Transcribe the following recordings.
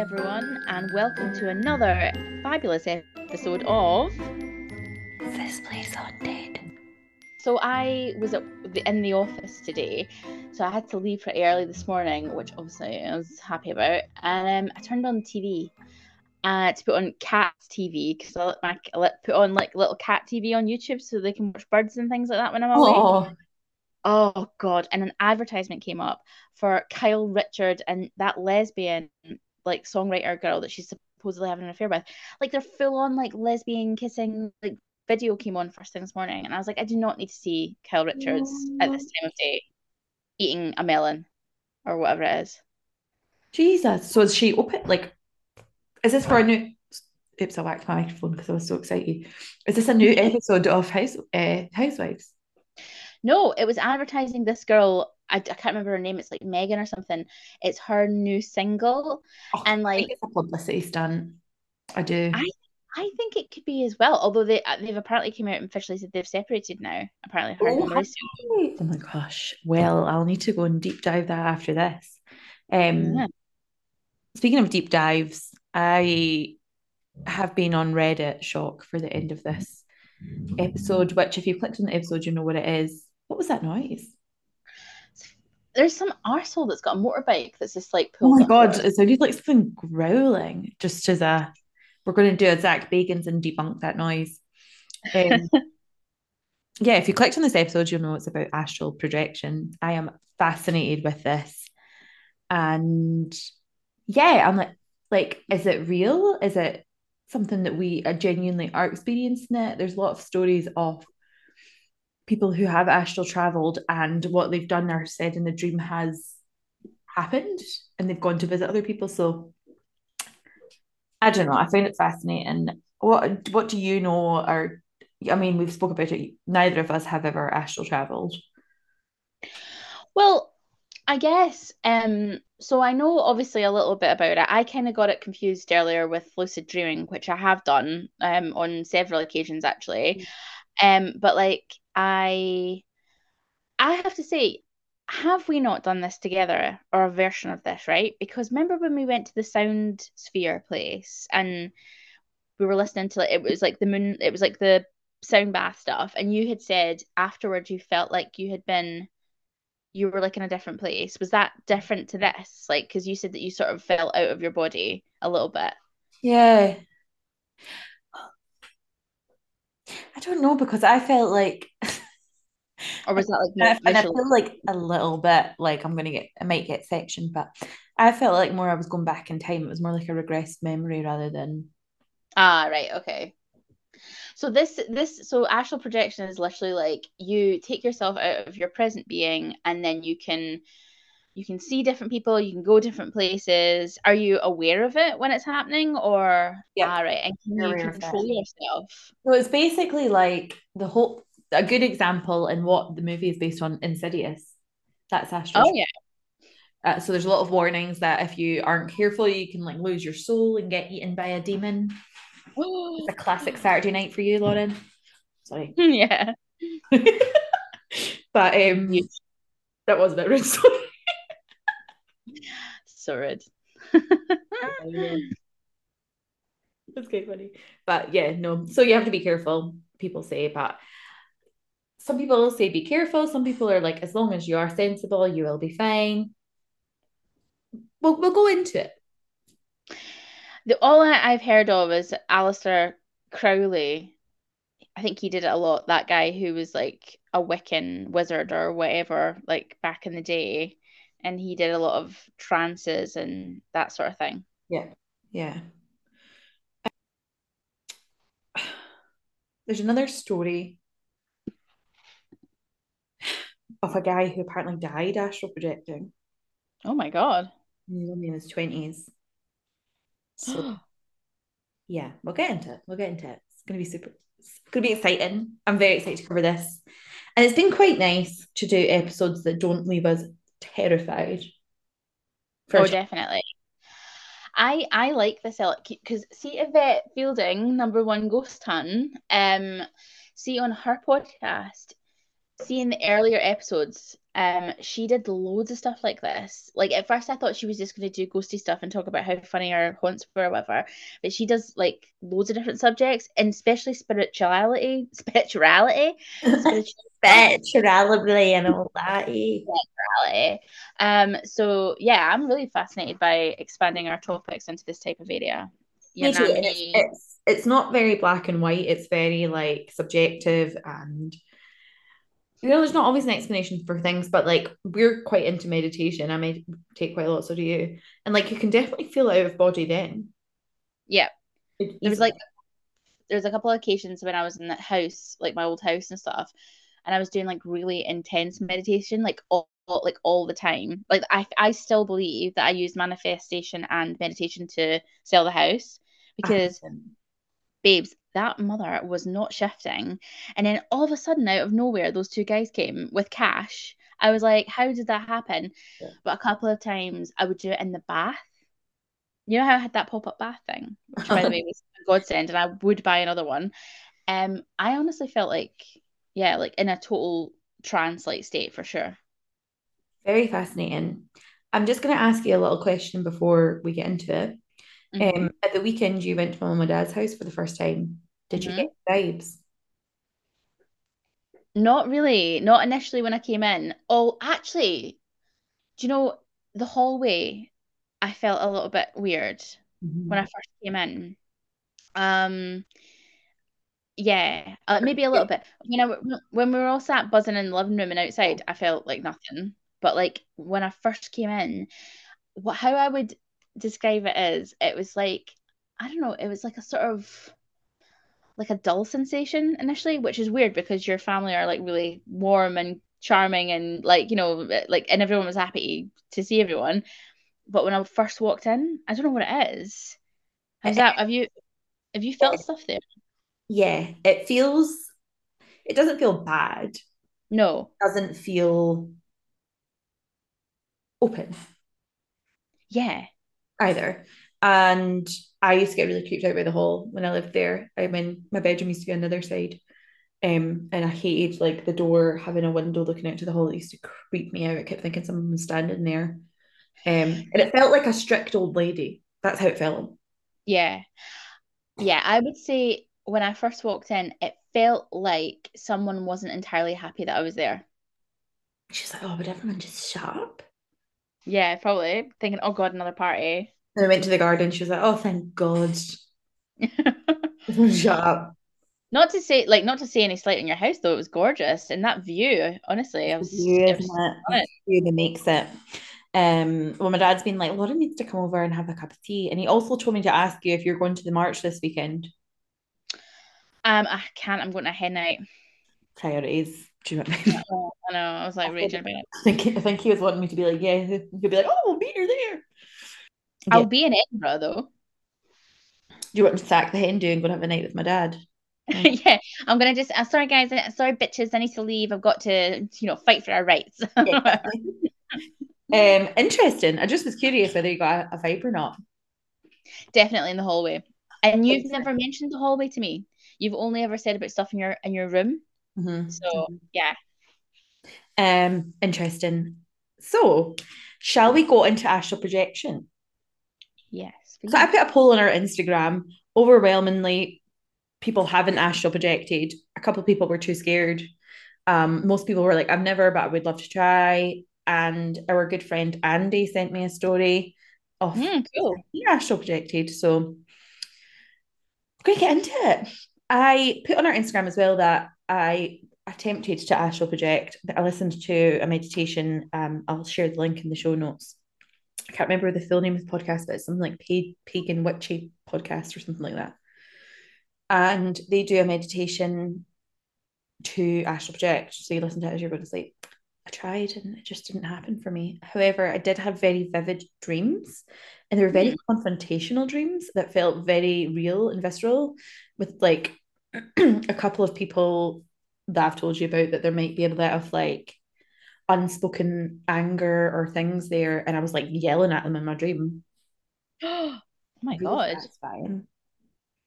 Everyone, and welcome to another fabulous episode of This place haunted. So I was at the, in the office today, so I had to leave pretty early this morning, which obviously I was happy about. And um, I turned on the TV uh, to put on cat TV because I let my I let put on like little cat TV on YouTube so they can watch birds and things like that when I'm away. Oh, Oh God! And an advertisement came up for Kyle Richard and that lesbian like songwriter girl that she's supposedly having an affair with. Like they're full on like lesbian kissing like video came on first thing this morning, and I was like, I do not need to see Kyle Richards at this time of day eating a melon or whatever it is. Jesus. So is she open? Like, is this for a new? Oops, I whacked my microphone because I was so excited. Is this a new episode of House uh, Housewives? No, it was advertising this girl. I, I can't remember her name. It's like Megan or something. It's her new single, Oh, and I like think it's a publicity stunt. I do. I I think it could be as well. Although they uh, they've apparently came out and officially said they've separated now. Apparently, her Oh, and have Mauricio. they? Oh my gosh. Well, I'll need to go and deep dive that after this. Um, Yeah. speaking of deep dives, I have been on Reddit shock for the end of this episode, which if you clicked on the episode, you know what it is. What was that noise? There's some arsehole that's got a motorbike that's just like Oh my God, it sounded like something growling, just as a we're going to do a Zach Bagans and debunk that noise. Um, yeah, if you clicked on this episode, you'll know it's about astral projection. I am fascinated with this. And yeah, I'm like, like, is it real? Is it something that we genuinely are experiencing it? There's a lot of stories of people who have astral traveled and what they've done or said in the dream has happened and they've gone to visit other people. So I don't know. I find it fascinating. What what do you know or I mean we've spoke about it. Neither of us have ever astral traveled. Well, I guess um so I know obviously a little bit about it. I kind of got it confused earlier with lucid dreaming, which I have done um on several occasions actually. Um but like I I have to say have we not done this together or a version of this, right? Because remember when we went to the sound sphere place and we were listening to it, it was like the moon, it was like the sound bath stuff, and you had said afterwards you felt like you had been, you were like in a different place. Was that different to this? Like, because you said that you sort of fell out of your body a little bit. Yeah. I don't know because I felt like Or was that like and I, more and I feel like a little bit like I'm gonna get I might get sectioned, but I felt like more I was going back in time. It was more like a regressed memory rather than Ah, right, okay. So this this so astral projection is literally like you take yourself out of your present being and then you can you can see different people, you can go different places. Are you aware of it when it's happening or Yep. ah, right, and can You're you aware of it. control yourself? So it's basically like the whole a good example in what the movie is based on, Insidious. That's astral. Oh yeah. Uh, so there's a lot of warnings that if you aren't careful, you can like lose your soul and get eaten by a demon. It's a classic Saturday night for you, Lauren. Sorry, yeah. but um, that was a bit rude. Sorry. So rude. That's quite funny. But yeah, no. So you have to be careful, people say, but some people say be careful. Some people are like, as long as you are sensible, you will be fine. We'll, we'll go into it. The all I've heard of is Aleister Crowley. I think he did it a lot. That guy who was like a Wiccan wizard or whatever, like back in the day, and he did a lot of trances and that sort of thing. Yeah. Yeah. There's another story of a guy who apparently died astral projecting. Oh my God. He was only in his 20s. So yeah, we'll get into it. We'll get into it. It's gonna be super it's gonna be exciting. I'm very excited to cover this. And it's been quite nice to do episodes that don't leave us terrified. Oh, definitely. I I like this because see Yvette Fielding, number one ghost hun, um, see on her podcast, see in the earlier episodes, um, she did loads of stuff like this. Like at first I thought she was just gonna do ghosty stuff and talk about how funny her haunts were or whatever, but she does like loads of different subjects and especially spirituality, spirituality, spirituality. spirituality and all that. eh? reality. Um, so yeah, I'm really fascinated by expanding our topics into this type of area. You Me know, too. It's, it's it's not very black and white. It's very like subjective and you know, there's not always an explanation for things, but like we're quite into meditation. I meditate quite a lot, so do you. And like you can definitely feel out of body then. yeah, Like, there was like there's a couple of occasions when I was in that house, like my old house and stuff, and I was doing like really intense meditation, like all like all the time. Like I I still believe that I used manifestation and meditation to sell the house because babes, that mother was not shifting. And then all of a sudden, out of nowhere, those two guys came with cash. I was like, how did that happen? Yeah. But a couple of times I would do it in the bath. You know how I had that pop-up bath thing, which by the way was a godsend, and I would buy another one. Um, I honestly felt like, yeah, like in a total trance-like state for sure. Very fascinating. I'm just going to ask you a little question before we get into it. Mhm. Um, at the weekend, you went to my mum and dad's house for the first time. Did you Mhm. get vibes? Not really, not initially when I came in. Oh, actually, do you know the hallway? I felt a little bit weird when I first came in. Um, yeah, uh, maybe a little bit. You know, when we were all sat buzzing in the living room and outside, I felt like nothing. But like when I first came in, what how I would describe it is, it was like I don't know, it was like a sort of like a dull sensation initially, which is weird because your family are like really warm and charming and like you know like and everyone was happy to see everyone. But when I first walked in, I don't know what it is. How's that? Have you have you felt stuff there? Yeah, it feels, it doesn't feel bad. No. it doesn't feel open Yeah. Either. And I used to get really creeped out by the hall when I lived there. I mean, my bedroom used to be on the other side. Um, and I hated like the door having a window looking out to the hall. It used to creep me out. I kept thinking someone was standing there. Um, and it felt like a strict old lady. That's how it felt. Yeah. Yeah, I would say when I first walked in, it felt like someone wasn't entirely happy that I was there. She's like, oh, would everyone just shut up? Yeah, probably thinking, oh God, another party. And I went to the garden. She was like, oh, thank God. Shut up. Not to say like not to say any slight on your house though, it was gorgeous. And that view, honestly, I was, view, it was it. View that makes it. Um, well, my dad's been like, Laura needs to come over and have a cup of tea. And he also told me to ask you if you're going to the march this weekend. Um, I can't. I'm going to hen night. Priorities. Do you know what I mean? Oh, I know. I was like raging about it. I think I think he was wanting me to be like, yeah, he'd be like, oh, we'll meet her there. I'll Yeah. be in Edinburgh though. Do you want to sack the hen do and go and have a night with my dad? yeah, I'm gonna just. I'm sorry, guys. I- Sorry, bitches. I need to leave. I've got to, you know, fight for our rights. um, interesting. I just was curious whether you got a, a vibe or not. Definitely in the hallway. And you've never mentioned the hallway to me. You've only ever said about stuff in your in your room. Mhm. So yeah. Um, interesting. So, shall we go into astral projection? Yes. So I put a poll on our Instagram. Overwhelmingly, people haven't astral projected. A couple of people were too scared. Um, most people were like, I've never, but I would love to try. And our good friend Andy sent me a story of Mm, cool. he astral projected. So we're going to get into it. I put on our Instagram as well that I attempted to astral project. I listened to a meditation. Um, I'll share the link in the show notes. I can't remember the full name of the podcast, but it's something like Paid Pagan Witchy podcast or something like that. And they do a meditation to astral project. So you listen to it as you're going to sleep. I tried and it just didn't happen for me. However, I did have very vivid dreams, and they were very confrontational dreams that felt very real and visceral, with like a couple of people that I've told you about that there might be a bit of like unspoken anger or things there, and I was like yelling at them in my dream. oh my Really god. satisfying.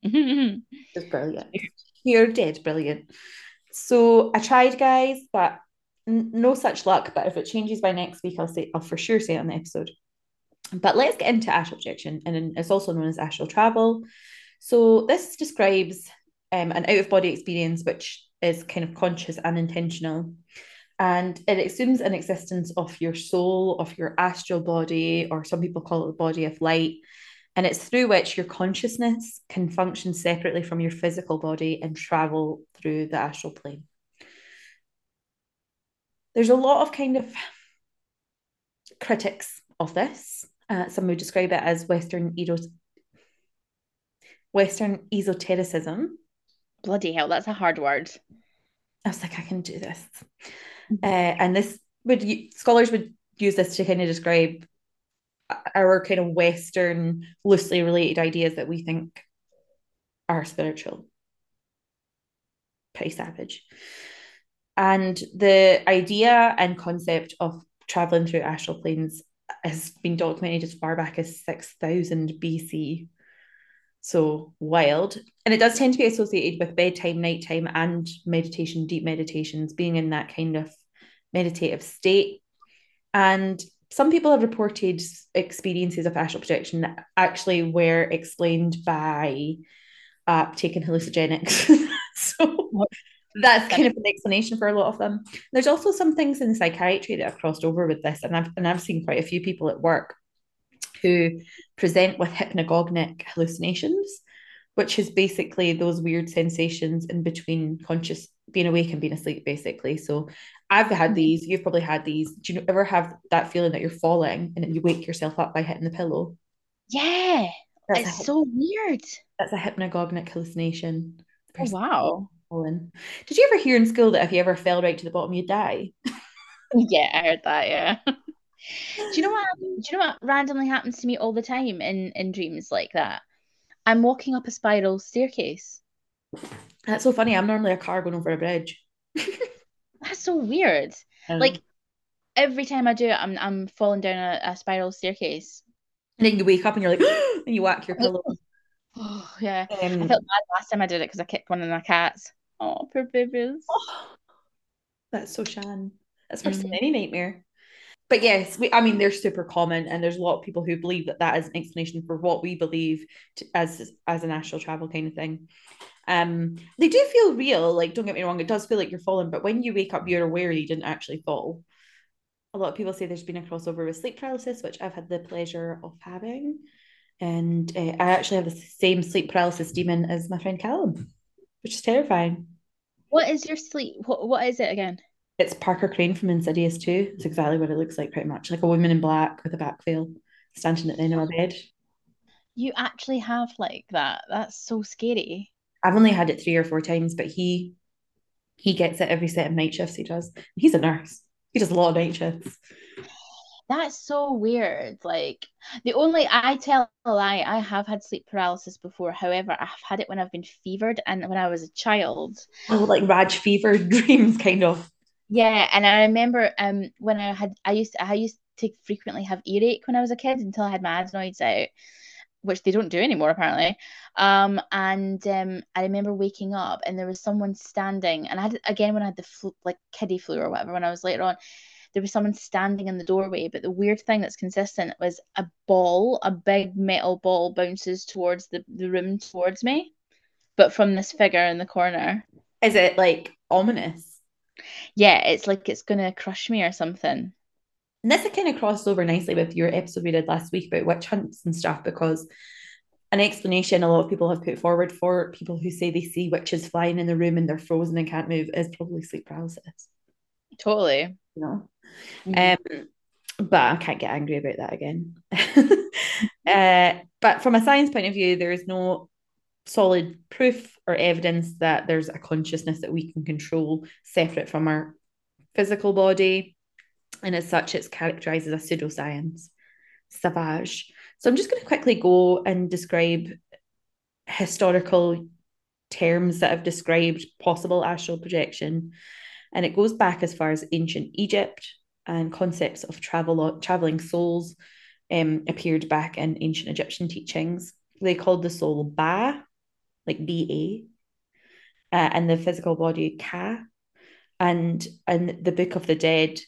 Mhm. It's brilliant. You're dead brilliant. So I tried, guys, but n- no such luck. But if it changes by next week, I'll say I'll for sure say it on the episode. But let's get into astral projection, and it's also known as astral travel. So this describes um, an out of body experience which is kind of conscious and intentional. And it assumes an existence of your soul, of your astral body, or some people call it the body of light. And it's through which your consciousness can function separately from your physical body and travel through the astral plane. There's a lot of kind of critics of this. Uh, some would describe it as Western eros- Western esotericism. Bloody hell, that's a hard word. I was like, I can do this. Uh, and this would scholars would use this to kind of describe our kind of Western loosely related ideas that we think are spiritual. Pretty savage. And the idea and concept of traveling through astral planes has been documented as far back as 6000 BC. So wild. And it does tend to be associated with bedtime, nighttime, and meditation, deep meditations, being in that kind of meditative state. And some people have reported experiences of astral projection that actually were explained by uh, taking hallucinogenics. so that's kind of an explanation for a lot of them. There's also some things in psychiatry that have crossed over with this, and I've and I've seen quite a few people at work who present with hypnagogic hallucinations, which is basically those weird sensations in between conscious being awake and being asleep, basically. So I've had mm-hmm. these, you've probably had these. Do you ever have that feeling that you're falling and then you wake yourself up by hitting the pillow? Yeah, That's it's a, so weird. that's a hypnagogic hallucination. Oh wow. falling. Did you ever hear in school that if you ever fell right to the bottom, you'd die? Yeah, I heard that, yeah. Do you know what? Do you know what randomly happens to me all the time in in dreams like that? I'm walking up a spiral staircase. That's so funny. I'm normally a car going over a bridge. That's so weird. Um, Like every time I do it, I'm I'm falling down a, a spiral staircase. and then you wake up and you're like, and you whack your pillow. Oh yeah. I Um, felt bad last time I did it because I kicked one of my cats. Oh, poor babies. oh, that's so Shan. That's worse than Mhm. any nightmare. But yes, we, I mean, they're super common, and there's a lot of people who believe that that is an explanation for what we believe to, as as an astral travel kind of thing. Um, they do feel real. Like, don't get me wrong, it does feel like you're falling, but when you wake up, you're aware you didn't actually fall. A lot of people say there's been a crossover with sleep paralysis, which I've had the pleasure of having. And uh, I actually have the same sleep paralysis demon as my friend Callum, which is terrifying. What is your sleep? What what is it again? It's Parker Crane from Insidious 2. It's exactly what it looks like, pretty much. Like a woman in black with a back veil standing at the end of my bed. You actually have like that. That's so scary. I've only had it three or four times, but he he gets it every set of night shifts he does. He's a nurse. He does a lot of night shifts. That's so weird. Like the only I tell a lie, I have had sleep paralysis before. However, I've had it when I've been fevered and when I was a child. Oh, like Raj fever dreams, kind of. Yeah, and I remember um when I had I used to, I used to frequently have earache when I was a kid until I had my adenoids out, which they don't do anymore apparently. Um, and um, I remember waking up and there was someone standing, and I had again when I had the flu, like kiddie flu or whatever when I was later on, there was someone standing in the doorway. But the weird thing that's consistent was a ball, a big metal ball bounces towards the, the room towards me, but from this figure in the corner. Is it like ominous? Yeah, it's like it's gonna crush me or something. And this kind of crossed over nicely with your episode we did last week about witch hunts and stuff because an explanation a lot of people have put forward for people who say they see witches flying in the room and they're frozen and can't move is probably sleep paralysis. Totally. You know? Mhm. Um, but I can't get angry about that again. uh, but from a science point of view, there is no solid proof or evidence that there's a consciousness that we can control separate from our physical body. And as such, it's characterized as a pseudoscience, savage. So I'm just going to quickly go and describe historical terms that have described possible astral projection. And it goes back as far as ancient Egypt and concepts of travel traveling souls um, appeared back in ancient Egyptian teachings. They called the soul Ba, like B A, uh, and the physical body Ka. And in the Book of the Dead,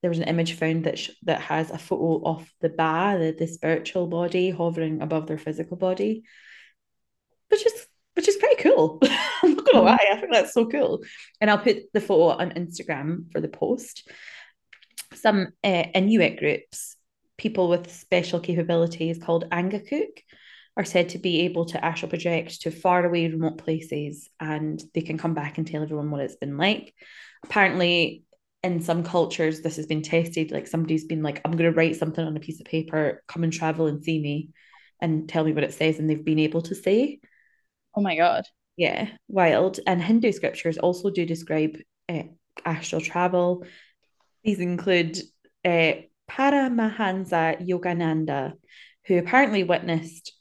there was an image found that sh- that has a photo of the Ba, the, the spiritual body, hovering above their physical body, which is which is pretty cool. I'm not gonna lie, I think that's so cool. And I'll put the photo on Instagram for the post. Some uh, Inuit groups, people with special capabilities called Angakuk, are said to be able to astral project to far away remote places and they can come back and tell everyone what it's been like. Apparently, in some cultures, this has been tested. Like somebody's been like, I'm going to write something on a piece of paper, come and travel and see me and tell me what it says. And they've been able to say. Oh my god. Yeah, wild. And Hindu scriptures also do describe uh, astral travel. These include uh, Paramahansa Yogananda, who apparently witnessed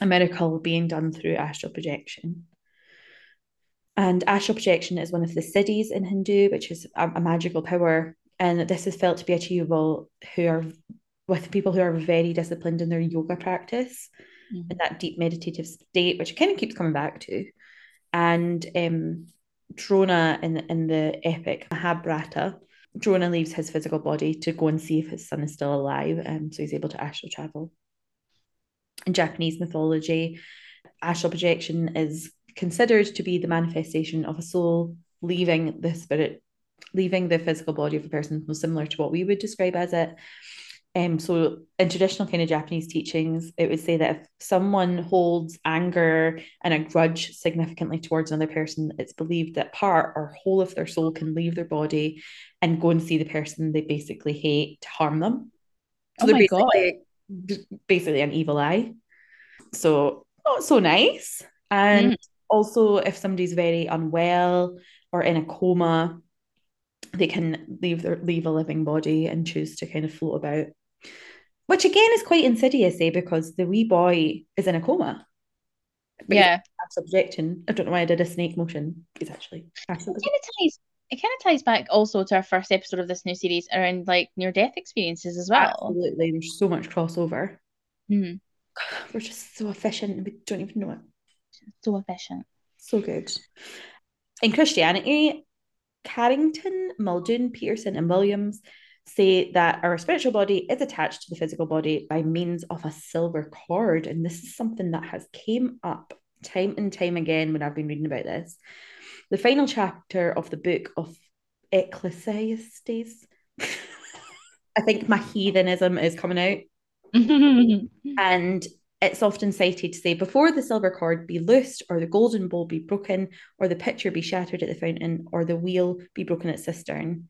a miracle being done through astral projection. And astral projection is one of the siddhis in Hindu, which is a, a magical power. And this is felt to be achievable who are with people who are very disciplined in their yoga practice in that deep meditative state, which kind of keeps coming back to. And um, Drona in, in the epic Mahabharata, Drona leaves his physical body to go and see if his son is still alive. And so he's able to astral travel. In Japanese mythology, astral projection is considered to be the manifestation of a soul leaving the spirit, leaving the physical body of a person, most similar to what we would describe as it. Um, so in traditional kind of Japanese teachings, it would say that if someone holds anger and a grudge significantly towards another person, it's believed that part or whole of their soul can leave their body and go and see the person they basically hate to harm them. So Oh my God. Basically an evil eye. So not so nice. And Mm. also if somebody's very unwell or in a coma, they can leave their leave a living body and choose to kind of float about. Which again is quite insidious, eh? Because the wee boy is in a coma. But Yeah. projection. I don't know why I did a snake motion. It's actually astral It kind of ties it kind of ties back also to our first episode of this new series around like near death experiences as well. Absolutely. There's so much crossover. Mhm. We're just so efficient we don't even know it. So efficient. So good. In Christianity, Carrington, Muldoon, Peterson, and Williams say that our spiritual body is attached to the physical body by means of a silver cord. And this is something that has came up time and time again when I've been reading about this. The final chapter of the book of Ecclesiastes. I think my heathenism is coming out. And it's often cited to say before the silver cord be loosed or the golden bowl be broken or the pitcher be shattered at the fountain or the wheel be broken at cistern.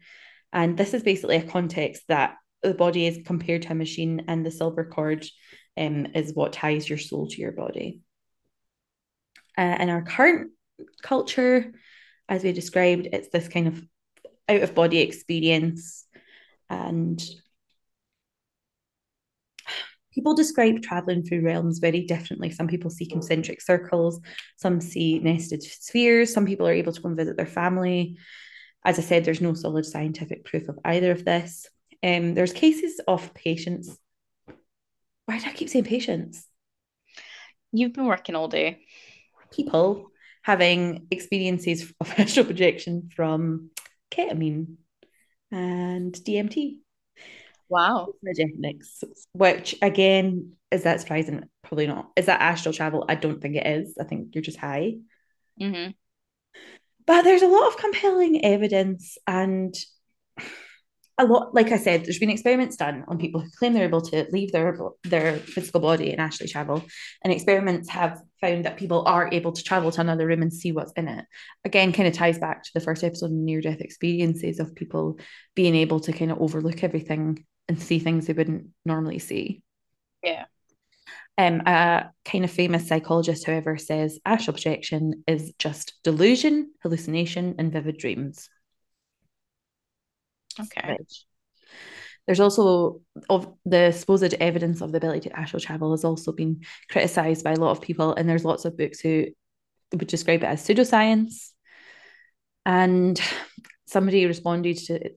And this is basically a context that the body is compared to a machine and the silver cord um, is what ties your soul to your body. Uh, in our current culture, as we described, it's this kind of out of body experience. And people describe traveling through realms very differently. Some people see concentric circles, some see nested spheres, some people are able to go and visit their family. As I said, there's no solid scientific proof of either of this. Um, there's cases of patients. Why do I keep saying patients? You've been working all day. People having experiences of astral projection from ketamine and DMT. Wow. Which again, is that surprising? Probably not. Is that astral travel? I don't think it is. I think you're just high. Mm-hmm. But there's a lot of compelling evidence and a lot, like I said, there's been experiments done on people who claim they're able to leave their their physical body and actually travel. And experiments have found that people are able to travel to another room and see what's in it. Again, kind of ties back to the first episode on near death experiences of people being able to kind of overlook everything and see things they wouldn't normally see. Yeah. Um, a kind of famous psychologist, however, says astral projection is just delusion, hallucination, and vivid dreams. Okay. Which- There's also of the supposed evidence of the ability to astral travel has also been criticized by a lot of people, and there's lots of books who would describe it as pseudoscience. And somebody responded to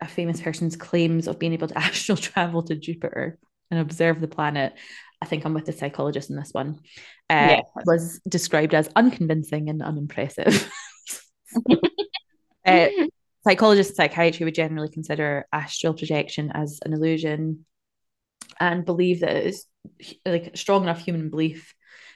a famous person's claims of being able to astral travel to Jupiter and observe the planet. I think I'm with the psychologist in this one. Uh, Yeah. Was described as unconvincing and unimpressive. uh, psychologists and psychiatry would generally consider astral projection as an illusion and believe that it's like strong enough human belief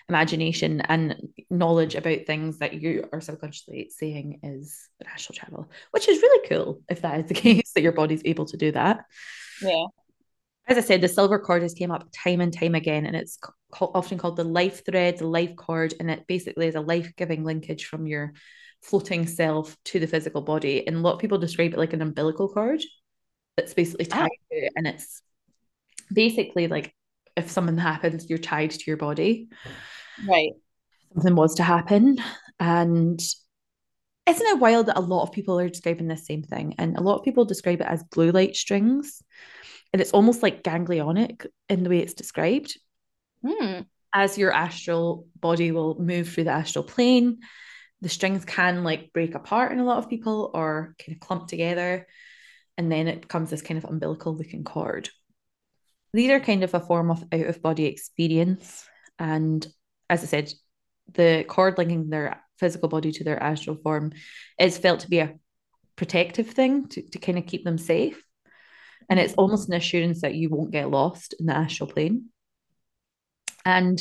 imagination and knowledge about things that you are subconsciously saying is astral travel which is really cool if that is the case that your body's able to do that Yeah. as I said, the silver cord has came up time and time again, and it's ca- often called the life thread, the life cord, and it basically is a life-giving linkage from your floating self to the physical body. And a lot of people describe it like an umbilical cord that's basically tied to it, and it's basically like if something happens, you're tied to your body. Right. Something was to happen, and isn't it wild that a lot of people are describing the same thing, and a lot of people describe it as blue light strings, and it's almost like ganglionic in the way it's described Hmm. as your astral body will move through the astral plane, the strings can like break apart in a lot of people or kind of clump together. And then it becomes this kind of umbilical looking cord. These are kind of a form of out of body experience. And as I said, the cord linking their physical body to their astral form is felt to be a protective thing to, to kind of keep them safe. And it's almost an assurance that you won't get lost in the astral plane. And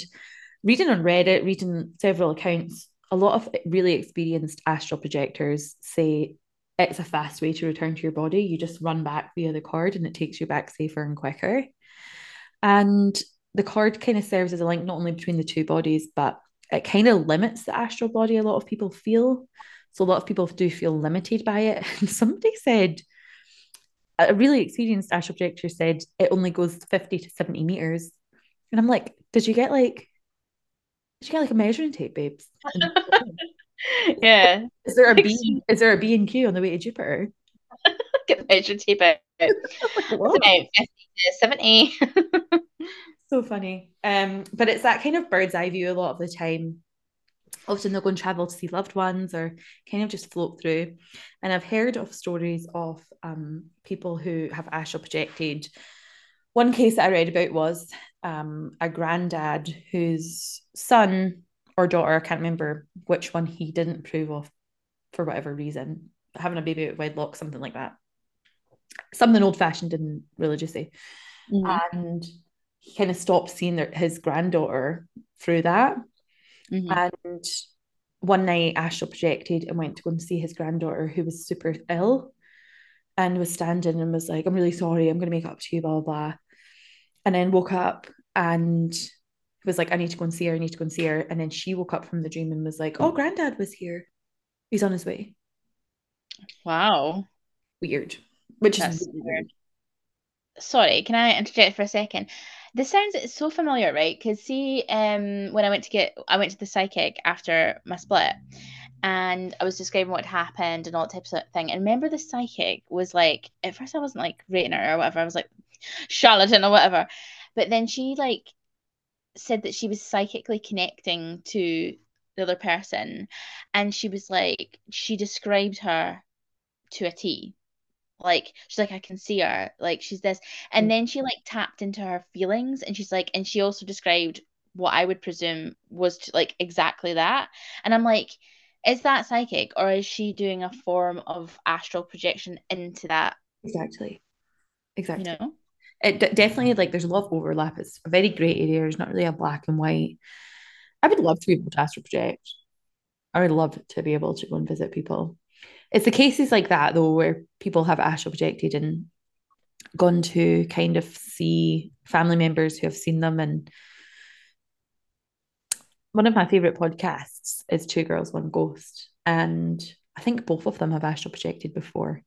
reading on Reddit, reading several accounts, a lot of really experienced astral projectors say it's a fast way to return to your body. You just run back via the cord and it takes you back safer and quicker. And the cord kind of serves as a link not only between the two bodies, but it kind of limits the astral body a lot of people feel. So a lot of people do feel limited by it. And somebody said, a really experienced astral projector said it only goes 50 to 70 meters. And I'm like, did you get like, you get like a measuring tape, babes? Yeah. is there a B? Is there a B and Q on the way to Jupiter? Get the measure tape out. About 70. so funny. Um, but it's that kind of bird's eye view a lot of the time. Often they'll go and travel to see loved ones or kind of just float through. And I've heard of stories of um, people who have astral projected. One case that I read about was um, a granddad whose son or daughter, I can't remember which one he didn't approve of for whatever reason, having a baby of wedlock, something like that. Something old fashioned and religiously. Mhm. And he kind of stopped seeing their, his granddaughter through that. Mhm. And one night, astral projected and went to go and see his granddaughter, who was super ill and was standing and was like, I'm really sorry, I'm going to make up to you, blah, blah, blah. And then woke up and he was like, I need to go and see her, I need to go and see her. And then she woke up from the dream and was like, Oh, granddad was here. He's on his way. Wow. Weird. Which That's is really weird. Sorry, can I interject for a second? This sounds so familiar, right? Because see, um, when I went to get, I went to the psychic after my split, and I was describing what happened and all types of thing. And remember, the psychic was like, at first I wasn't like rating her or whatever. I was like, charlatan or whatever. But then she like said that she was psychically connecting to the other person, and she was like, she described her to a T. Like she's like, I can see her. Like she's this. And mm. then she like tapped into her feelings and she's like, and she also described what I would presume was to, like exactly that. And I'm like, is that psychic or is she doing a form of astral projection into that? Exactly. Exactly. You know? It d- definitely like there's a lot of overlap. It's a very grey area. There's not really a black and white. I would love to be able to astral project. I would love to be able to go and visit people. It's the cases like that though, where people have astral projected and gone to kind of see family members who have seen them. And one of my favorite podcasts is Two Girls, One Ghost. And I think both of them have astral projected before.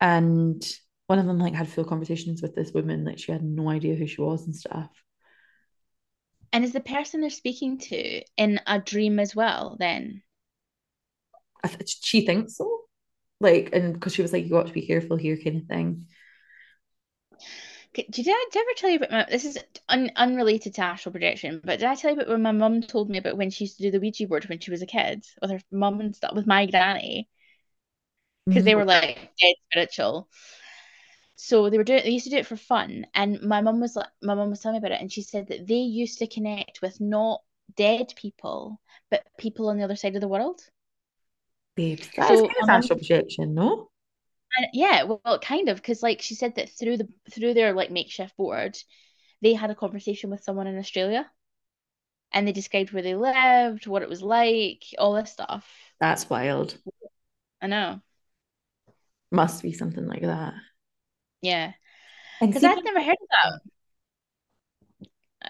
And one of them like had full conversations with this woman, like she had no idea who she was and stuff. And is the person they're speaking to in a dream as well then? I th- she thinks so. Like, and because she was like, you got to be careful here, kind of thing. Did I, did I ever tell you about my, this is un, unrelated to astral projection, but did I tell you about when my mum told me about when she used to do the Ouija board when she was a kid with her mum and stuff with my granny because they mm. were like dead spiritual. So they were doing they used to do it for fun, and my mum was like my mum was telling me about it, and she said that they used to connect with not dead people, but people on the other side of the world. Babes, that So is kind of my mum no? And yeah, well, well, kind of, because like she said that through the through their like makeshift board, they had a conversation with someone in Australia, and they described where they lived, what it was like, all this stuff. That's wild. I know, Must be something like that. Yeah, because I'd never heard of that.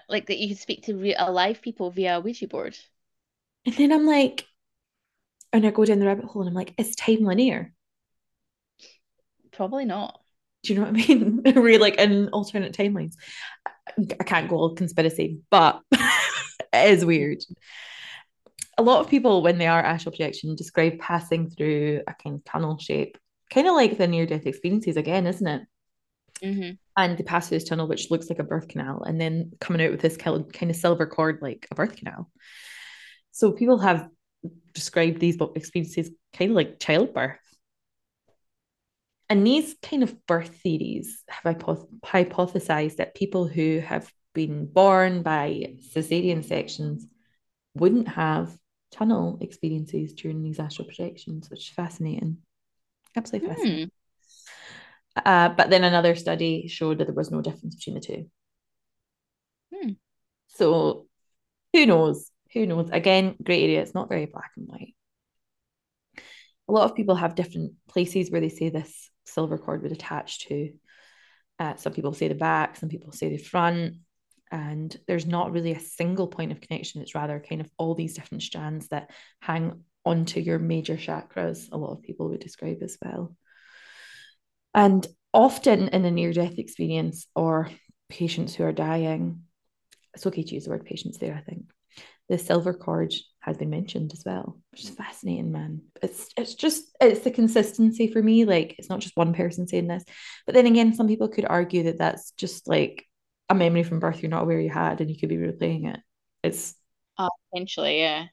Like that you could speak to real alive people via a Ouija board. and then I'm like, and I go down the rabbit hole and I'm like, is time linear? Probably not. Do you know what I mean? We're like in alternate timelines. I can't go all conspiracy, but it is weird. A lot of people, when they are astral projection, describe passing through a kind of tunnel shape, kind of like the near death experiences again, isn't it? Hmm And they pass through this tunnel, which looks like a birth canal, and then coming out with this kind of silver cord like a birth canal. So people have described these experiences kind of like childbirth. And these kind of birth theories have hypoth- hypothesized that people who have been born by cesarean sections wouldn't have tunnel experiences during these astral projections, which is fascinating. Absolutely fascinating. Hmm. Uh, but then another study showed that there was no difference between the two. Hmm. So who knows? Who knows? Again, great area. It's not very black and white. A lot of people have different places where they say this silver cord would attach to. Uh, some people say the back, some people say the front. And there's not really a single point of connection. It's rather kind of all these different strands that hang onto your major chakras, a lot of people would describe as well. And often in a near death experience or patients who are dying, it's okay to use the word patients there, I think. The silver cord has been mentioned as well, which is fascinating, man. It's it's just it's the consistency for me. Like it's not just one person saying this, but then again, some people could argue that that's just like a memory from birth you're not aware you had, and you could be replaying it. It's Oh, potentially, yeah.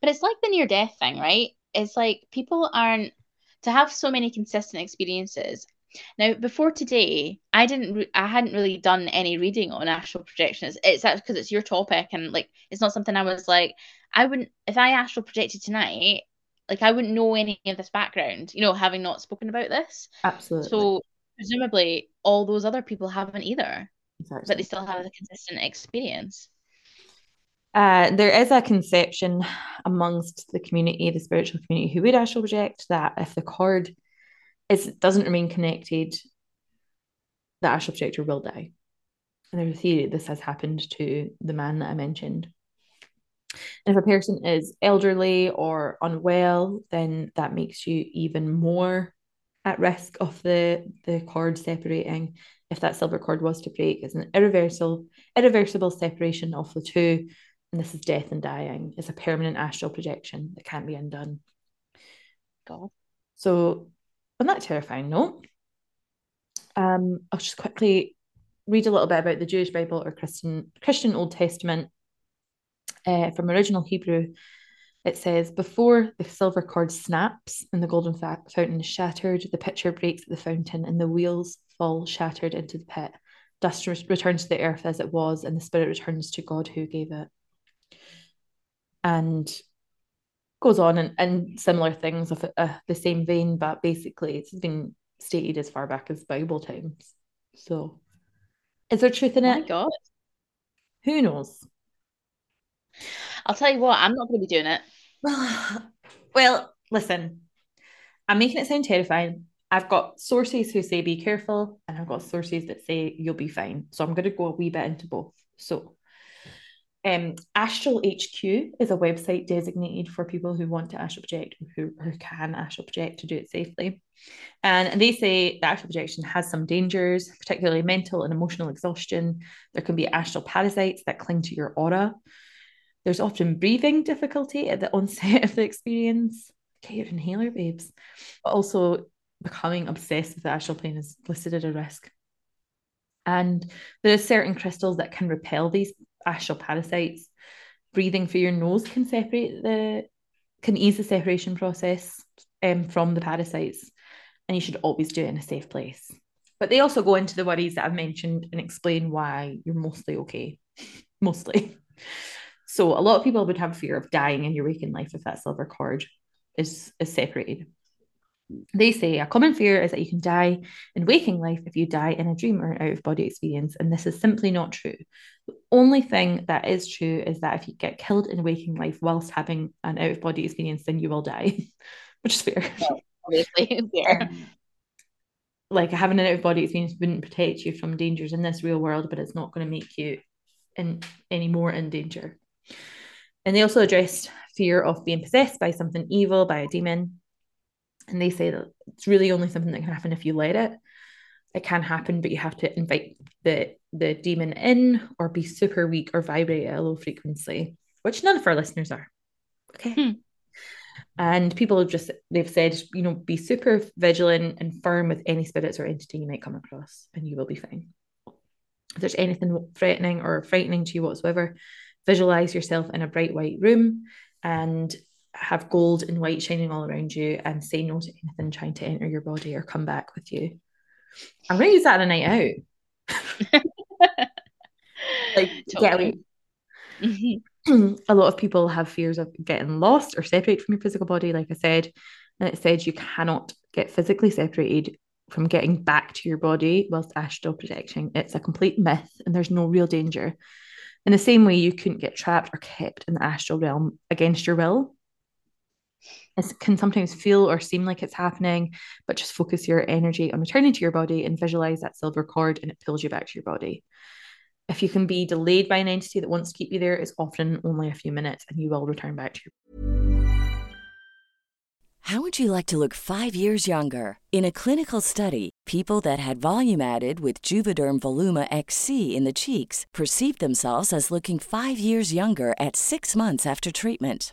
But it's like the near death thing, right? It's like people aren't to have so many consistent experiences. Now, before today, I didn't re I hadn't really done any reading on astral projection. It's, it's actually because it's your topic and like it's not something I was like I wouldn't if I astral projected tonight, like I wouldn't know any of this background, you know, having not spoken about this. absolutely So presumably all those other people haven't either, but they still have a consistent experience. Uh, there is a conception amongst the community, the spiritual community, who would astral project that if the cord is doesn't remain connected, the astral projector will die. And there's a theory that this has happened to the man that I mentioned. And if a person is elderly or unwell, then that makes you even more at risk of the, the cord separating if that silver cord was to break. It's an irreversible, irreversible separation of the two. And this is death and dying. It's a permanent astral projection that can't be undone. God. So, on that terrifying note, um, I'll just quickly read a little bit about the Jewish Bible or Christian Christian Old Testament uh, from original Hebrew. It says, Before the silver cord snaps and the golden fa- fountain is shattered, the pitcher breaks at the fountain and the wheels fall shattered into the pit. Dust re- returns to the earth as it was, and the spirit returns to God who gave it. And goes on and, and similar things of uh, the same vein, but basically it's been stated as far back as Bible times. So, is there truth in Oh my it? God. Who knows? I'll tell you what, I'm not going to be doing it. Well, well, listen, I'm making it sound terrifying. I've got sources who say be careful, and I've got sources that say you'll be fine. So I'm going to go a wee bit into both. So, um, Astral HQ is a website designated for people who want to astral project, who, who can astral project to do it safely. And they say the astral projection has some dangers, particularly mental and emotional exhaustion. There can be astral parasites that cling to your aura. There's often breathing difficulty at the onset of the experience. Get your inhaler, babes. But also, becoming obsessed with the astral plane is listed as a risk. And there are certain crystals that can repel these astral parasites. Breathing through your nose can separate the can ease the separation process um, from the parasites, and you should always do it in a safe place. But they also go into the worries that I've mentioned and explain why you're mostly okay, mostly. So a lot of people would have fear of dying in your waking life if that silver cord is is separated. They say a common fear is that you can die in waking life if you die in a dream or an out of body experience, and this is simply not true. The only thing that is true is that if you get killed in waking life whilst having an out of body experience, then you will die, which is fair. Obviously, yeah. Um, like having an out of body experience wouldn't protect you from dangers in this real world, but it's not going to make you in any more in danger. And they also addressed fear of being possessed by something evil, by a demon. And they say that it's really only something that can happen if you let it. It can happen, but you have to invite the the demon in or be super weak or vibrate at a low frequency, which none of our listeners are. Okay. Hmm. And people have just they've said, you know, be super vigilant and firm with any spirits or entity you might come across, and you will be fine. If there's anything threatening or frightening to you whatsoever, visualize yourself in a bright white room and have gold and white shining all around you and say no to anything trying to enter your body or come back with you. I'm going to use that on a night out. like, get away. Mhm. a lot of people have fears of getting lost or separated from your physical body, like I said. And it said you cannot get physically separated from getting back to your body whilst astral projecting. It's a complete myth and there's no real danger. In the same way, you couldn't get trapped or kept in the astral realm against your will. It can sometimes feel or seem like it's happening, but just focus your energy on returning to your body and visualize that silver cord and it pulls you back to your body. If you can be delayed by an entity that wants to keep you there, it's often only a few minutes and you will return back to your How would you like to look five years younger? In a clinical study, people that had volume added with Juvederm Voluma XC in the cheeks perceived themselves as looking five years younger at six months after treatment.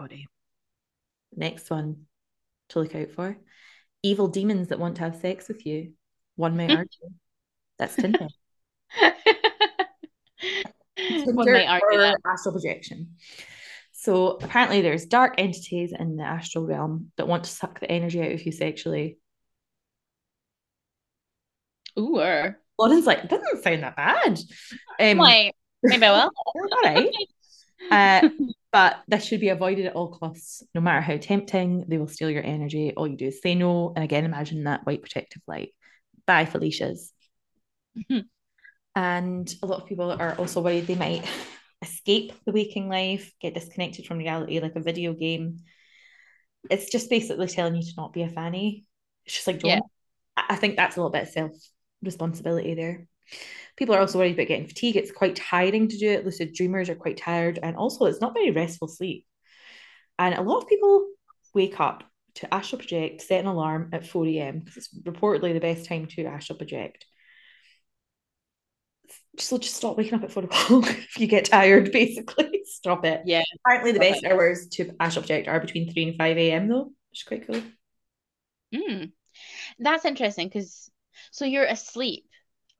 Body. Next one to look out for. Evil demons that want to have sex with you. One may argue. That's Tinder. One Tinder might argue or that. astral projection. So apparently there's dark entities in the astral realm that want to suck the energy out of you sexually. Ooh, Lauren's like, doesn't sound that bad. Um, Wait, maybe I will. all right. Uh, but this should be avoided at all costs. No matter how tempting, they will steal your energy. All you do is say no. And again, imagine that white protective light. Bye, Felicia's. Mhm. and a lot of people are also worried they might escape the waking life, get disconnected from reality like a video game. It's just basically telling you to not be a fanny. It's just like, don't. Yeah. I I think that's a little bit of self responsibility there. People are also worried about getting fatigue. It's quite tiring to do it. Lucid dreamers are quite tired, and also it's not very restful sleep. And a lot of people wake up to astral project, set an alarm at 4 a.m. because it's reportedly the best time to astral project. So just stop waking up at four o'clock if you get tired, basically. Stop it. Yeah. Apparently, the best it. hours to astral project are between 3 and 5 a.m., though, which is quite cool. Mm. That's interesting because so you're asleep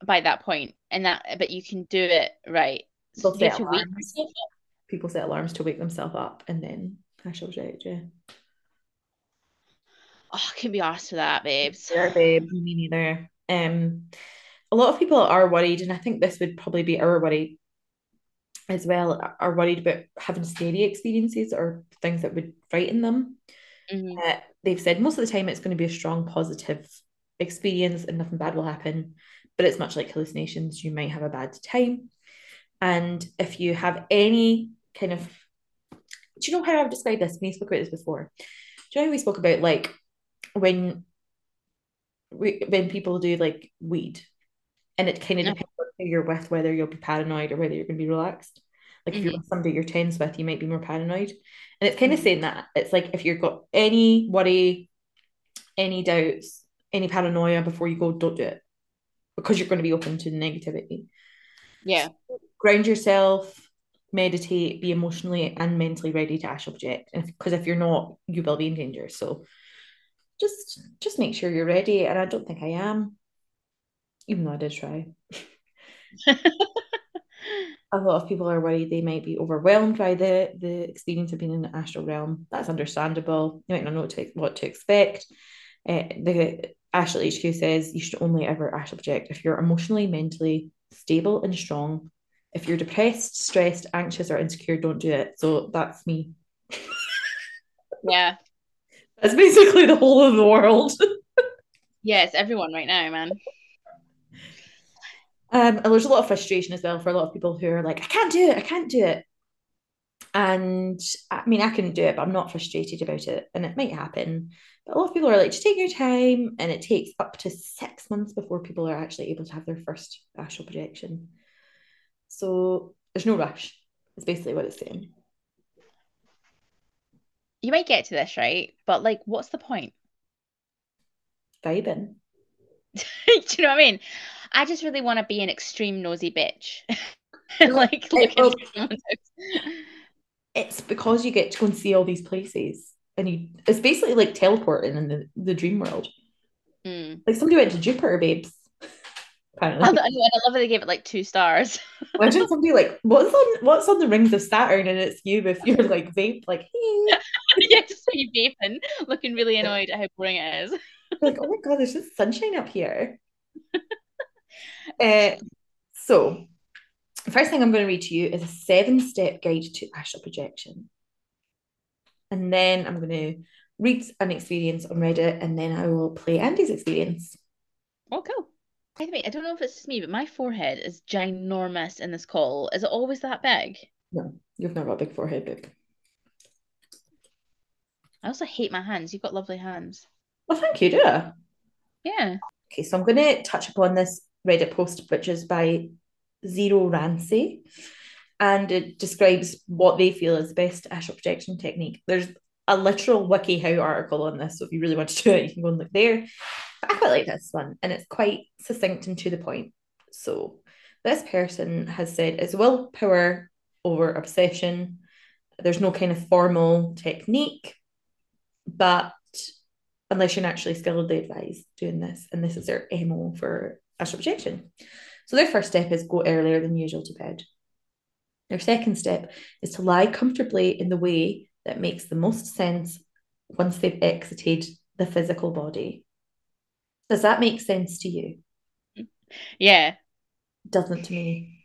by that point, and that but you can do it right. So They'll you have set alarms. People set alarms to wake themselves up and then astral project, yeah. Oh, I can be asked for that, babes. Yeah, babe, me neither. Um, a lot of people are worried, and I think this would probably be our worry as well, are worried about having scary experiences or things that would frighten them. Mhm. Uh, they've said most of the time it's going to be a strong positive experience and nothing bad will happen, but it's much like hallucinations, you might have a bad time. And if you have any kind of, do you know how I've described this? We spoke about this before. Do you know how we spoke about like when we, when people do like weed, and it kind of Yeah. depends on who you're with, whether you'll be paranoid or whether you're going to be relaxed. Like if you're with somebody you're tense with, you might be more paranoid. And it's kind of Mhm. saying that it's like if you've got any worry, any doubts, any paranoia before you go, don't do it because you're going to be open to negativity. Yeah. Ground yourself, meditate, be emotionally and mentally ready to ash object. Because if you're not, you will be in danger. So just just make sure you're ready. And I don't think I am, even though I did try. a lot of people are worried they might be overwhelmed by the the experience of being in the astral realm. That's understandable. You might not know what to, what to expect. Uh, the Astral HQ says you should only ever astral project if you're emotionally, mentally stable and strong. If you're depressed, stressed, anxious, or insecure, don't do it. So that's me. Yeah. That's basically the whole of the world. Yeah, it's everyone right now, man. Um, and there's a lot of frustration as well for a lot of people who are like, I can't do it, I can't do it. And I mean, I can do it, but I'm not frustrated about it. And it might happen. But a lot of people are like, just take your time. And it takes up to six months before people are actually able to have their first astral projection. So there's no rush. It's basically what it's saying. You might get to this, right? But like, what's the point? Vibing. Do you know what I mean? I just really want to be an extreme nosy bitch. like look well- into someone's house. It's because you get to go and see all these places. And you it's basically like teleporting in the, the dream world. Mm. Like somebody went to Jupiter, babes. Apparently. I, know, I love that they gave it like two stars. Imagine somebody like, what's on what's on the rings of Saturn, and it's you with your like vape, like, hey. yeah, just so you vaping, looking really annoyed at how boring it is. Like, oh my god, there's just sunshine up here. uh, so, the first thing I'm going to read to you is a seven-step guide to astral projection, and then I'm going to read an experience on Reddit, and then I will play Andy's experience. Oh, cool. By the way, I don't know if it's just me, but my forehead is ginormous in this call. Is it always that big? No, you've not got a big forehead, babe. I also hate my hands. You've got lovely hands. Well, thank you, I? Yeah. Okay, so I'm going to touch upon this Reddit post, which is by Zero Rancy, and it describes what they feel is the best astral projection technique. There's a literal WikiHow article on this, so if you really want to do it, you can go and look there. But I quite like this one, and it's quite succinct and to the point. So, this person has said it's willpower over obsession. There's no kind of formal technique, but unless you're naturally skilled, they advise doing this, and this is their MO for astral projection. So, their first step is go earlier than usual to bed. Their second step is to lie comfortably in the way that makes the most sense once they've exited the physical body. Does that make sense to you? Yeah. Doesn't to me.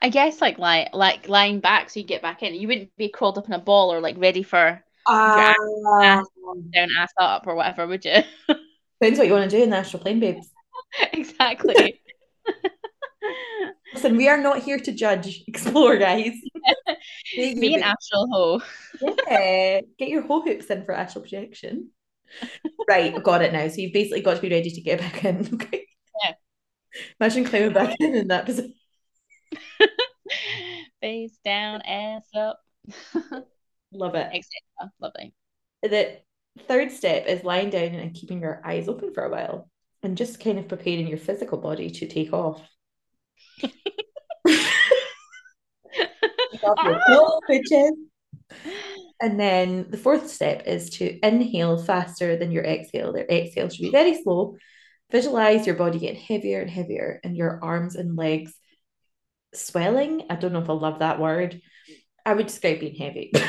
I guess like lie like lying back so you get back in. You wouldn't be crawled up in a ball or like ready for Uh, ass down, ass up or whatever, would you? depends what you want to do in the astral plane, babes. exactly. Listen, we are not here to judge, explore, guys. Me your an astral hoe. Yeah, get your whole hoops in for astral projection. right, got it now. So you've basically got to be ready to get back in. Okay. Yeah. Imagine climbing back in in that position. Face down, ass up. Love it. Etc. Lovely. The third step is lying down and keeping your eyes open for a while and just kind of preparing your physical body to take off. Take off your clothes. And then the fourth step is to inhale faster than your exhale. Their exhale should be very slow. Visualize your body getting heavier and heavier and your arms and legs swelling. I don't know if I love that word. I would describe being heavy.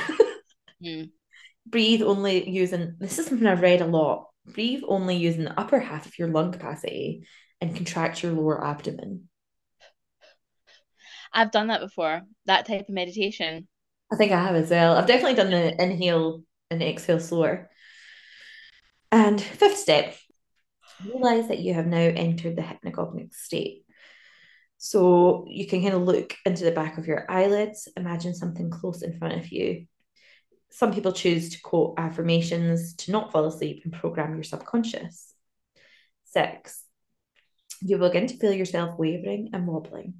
Mm. Breathe only using this is something I've read a lot. Breathe only using the upper half of your lung capacity and contract your lower abdomen. I've done that before. That type of meditation. I think I have as well. I've definitely done the inhale and exhale slower. And fifth step, realize that you have now entered the hypnagogic state. So you can kind of look into the back of your eyelids, imagine something close in front of you. Some people choose to quote affirmations to not fall asleep and program your subconscious. Six, you will begin to feel yourself wavering and wobbling.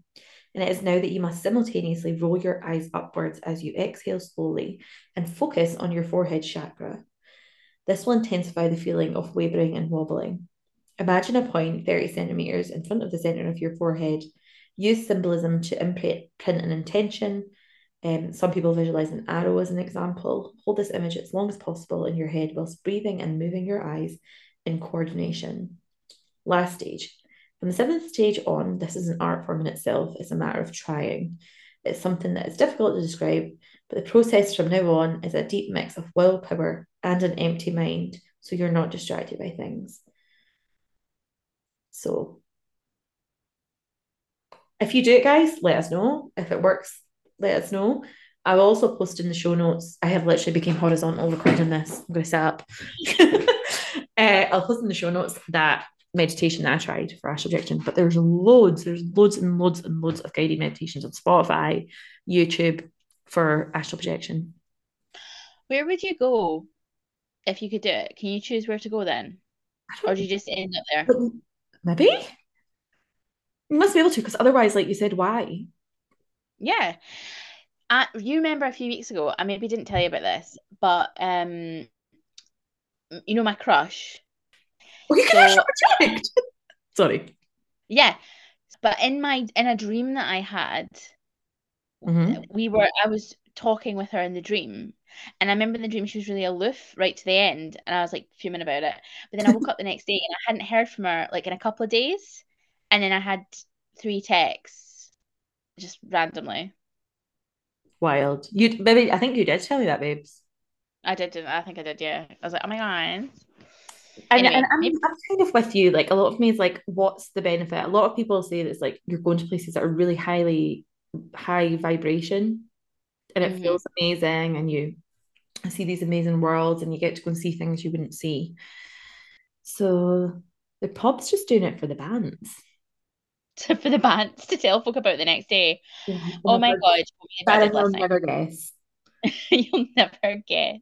And it is now that you must simultaneously roll your eyes upwards as you exhale slowly and focus on your forehead chakra. This will intensify the feeling of wavering and wobbling. Imagine a point 30 centimeters in front of the center of your forehead. Use symbolism to imprint an intention. Um, some people visualize an arrow as an example. Hold this image as long as possible in your head whilst breathing and moving your eyes in coordination. Last stage. From the seventh stage on, this is an art form in itself. It's a matter of trying. It's something that is difficult to describe, but the process from now on is a deep mix of willpower and an empty mind, so you're not distracted by things. So, if you do it, guys, let us know. If it works, let us know. I will also post in the show notes. I have literally become horizontal recording this. I'm going to set up. uh, I'll post in the show notes that meditation that I tried for astral projection, but there's loads, there's loads and loads and loads of guided meditations on Spotify, YouTube for astral projection. Where would you go if you could do it? Can you choose where to go then? Or do you just end up there? Maybe you must be able to, because otherwise, like you said, why? Yeah. Uh, you remember a few weeks ago, I maybe didn't tell you about this, but um, you know my crush. Oh, you can So- project. Sorry. Yeah. But in my in a dream that I had, Mhm. we were I was talking with her in the dream. And I remember in the dream she was really aloof right to the end, and I was like fuming about it. But then I woke up the next day and I hadn't heard from her like in a couple of days. And then I had three texts just randomly. Wild. You maybe I think you did tell me that, babes. I didn't I think I did, yeah. I was like, oh my God. And, Anyway, and I'm, maybe- I'm kind of with you. Like a lot of me is like, what's the benefit? A lot of people say that it's like you're going to places that are really highly high vibration and it Mhm. feels amazing and you see these amazing worlds and you get to go and see things you wouldn't see. So the pub's just doing it for the bands. To, for the bands to tell folk about the next day. Yeah. Oh my god, you told me about Sarah it will never guess. You'll never guess.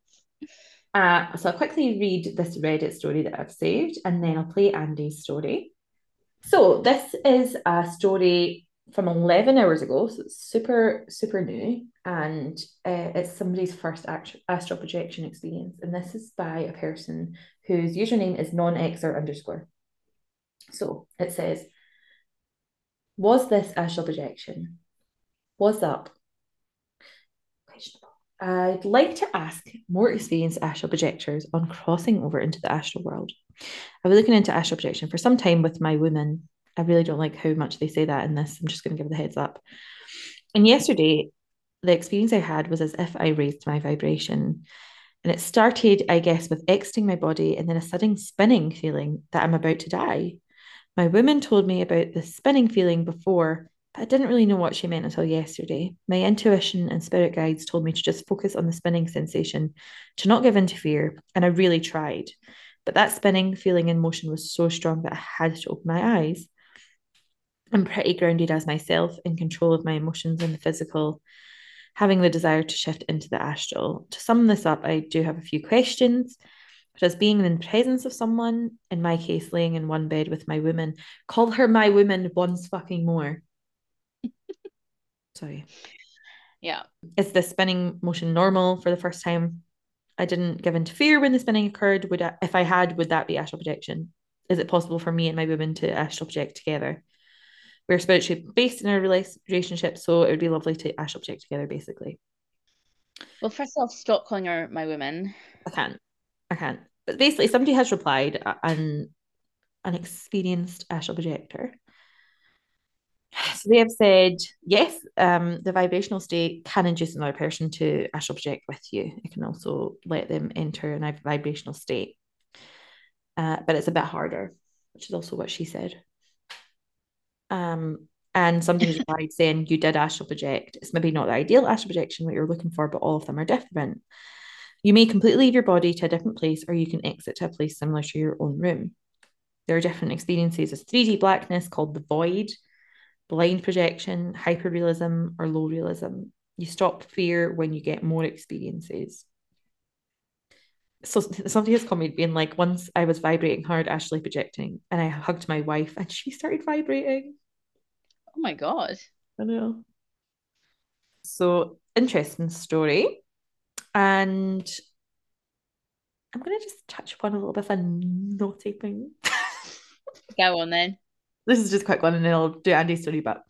Uh, so I'll quickly read this Reddit story that I've saved and then I'll play Andy's story. So this is a story from 11 hours ago, so it's super, super new. And uh, it's somebody's first act- astral projection experience. And this is by a person whose username is non-xer underscore. So it says, was this astral projection? Was up? Questionable. I'd like to ask more experienced astral projectors on crossing over into the astral world. I've been looking into astral projection for some time with my women. I really don't like how much they say that in this. I'm just going to give the heads up. And yesterday, the experience I had was as if I raised my vibration. And it started, I guess, with exiting my body and then a sudden spinning feeling that I'm about to die. My woman told me about the spinning feeling before, but I didn't really know what she meant until yesterday. My intuition and spirit guides told me to just focus on the spinning sensation, to not give in to fear, and I really tried. But that spinning feeling in motion was so strong that I had to open my eyes. I'm pretty grounded as myself, in control of my emotions and the physical, having the desire to shift into the astral. To sum this up, I do have a few questions. Does being in the presence of someone, in my case, laying in one bed with my woman, call her my woman once fucking more? Sorry. Yeah. Is the spinning motion normal for the first time? I didn't give in to fear when the spinning occurred. Would I, if I had, would that be astral projection? Is it possible for me and my woman to astral project together? We're spiritually based in our relationship, so it would be lovely to astral project together, basically. Well, first off, stop calling her my woman. I can't. I can't. But basically, somebody has replied, an an experienced astral projector. So they have said, yes, um, the vibrational state can induce another person to astral project with you. It can also let them enter a vibrational state. Uh, but it's a bit harder, which is also what she said. Um, and somebody replied saying you did astral project. It's maybe not the ideal astral projection what you're looking for, but all of them are different. You may completely leave your body to a different place, or you can exit to a place similar to your own room. There are different experiences of 3D blackness called the void, blind projection, hyperrealism, or low realism. You stop fear when you get more experiences. So somebody has commented being like, once I was vibrating hard, astrally projecting, and I hugged my wife, and she started vibrating. Oh my god. I know. So interesting story. And I'm gonna just touch upon a little bit of a naughty thing. Go on then. This is just a quick one, and then I'll do Andy's story. But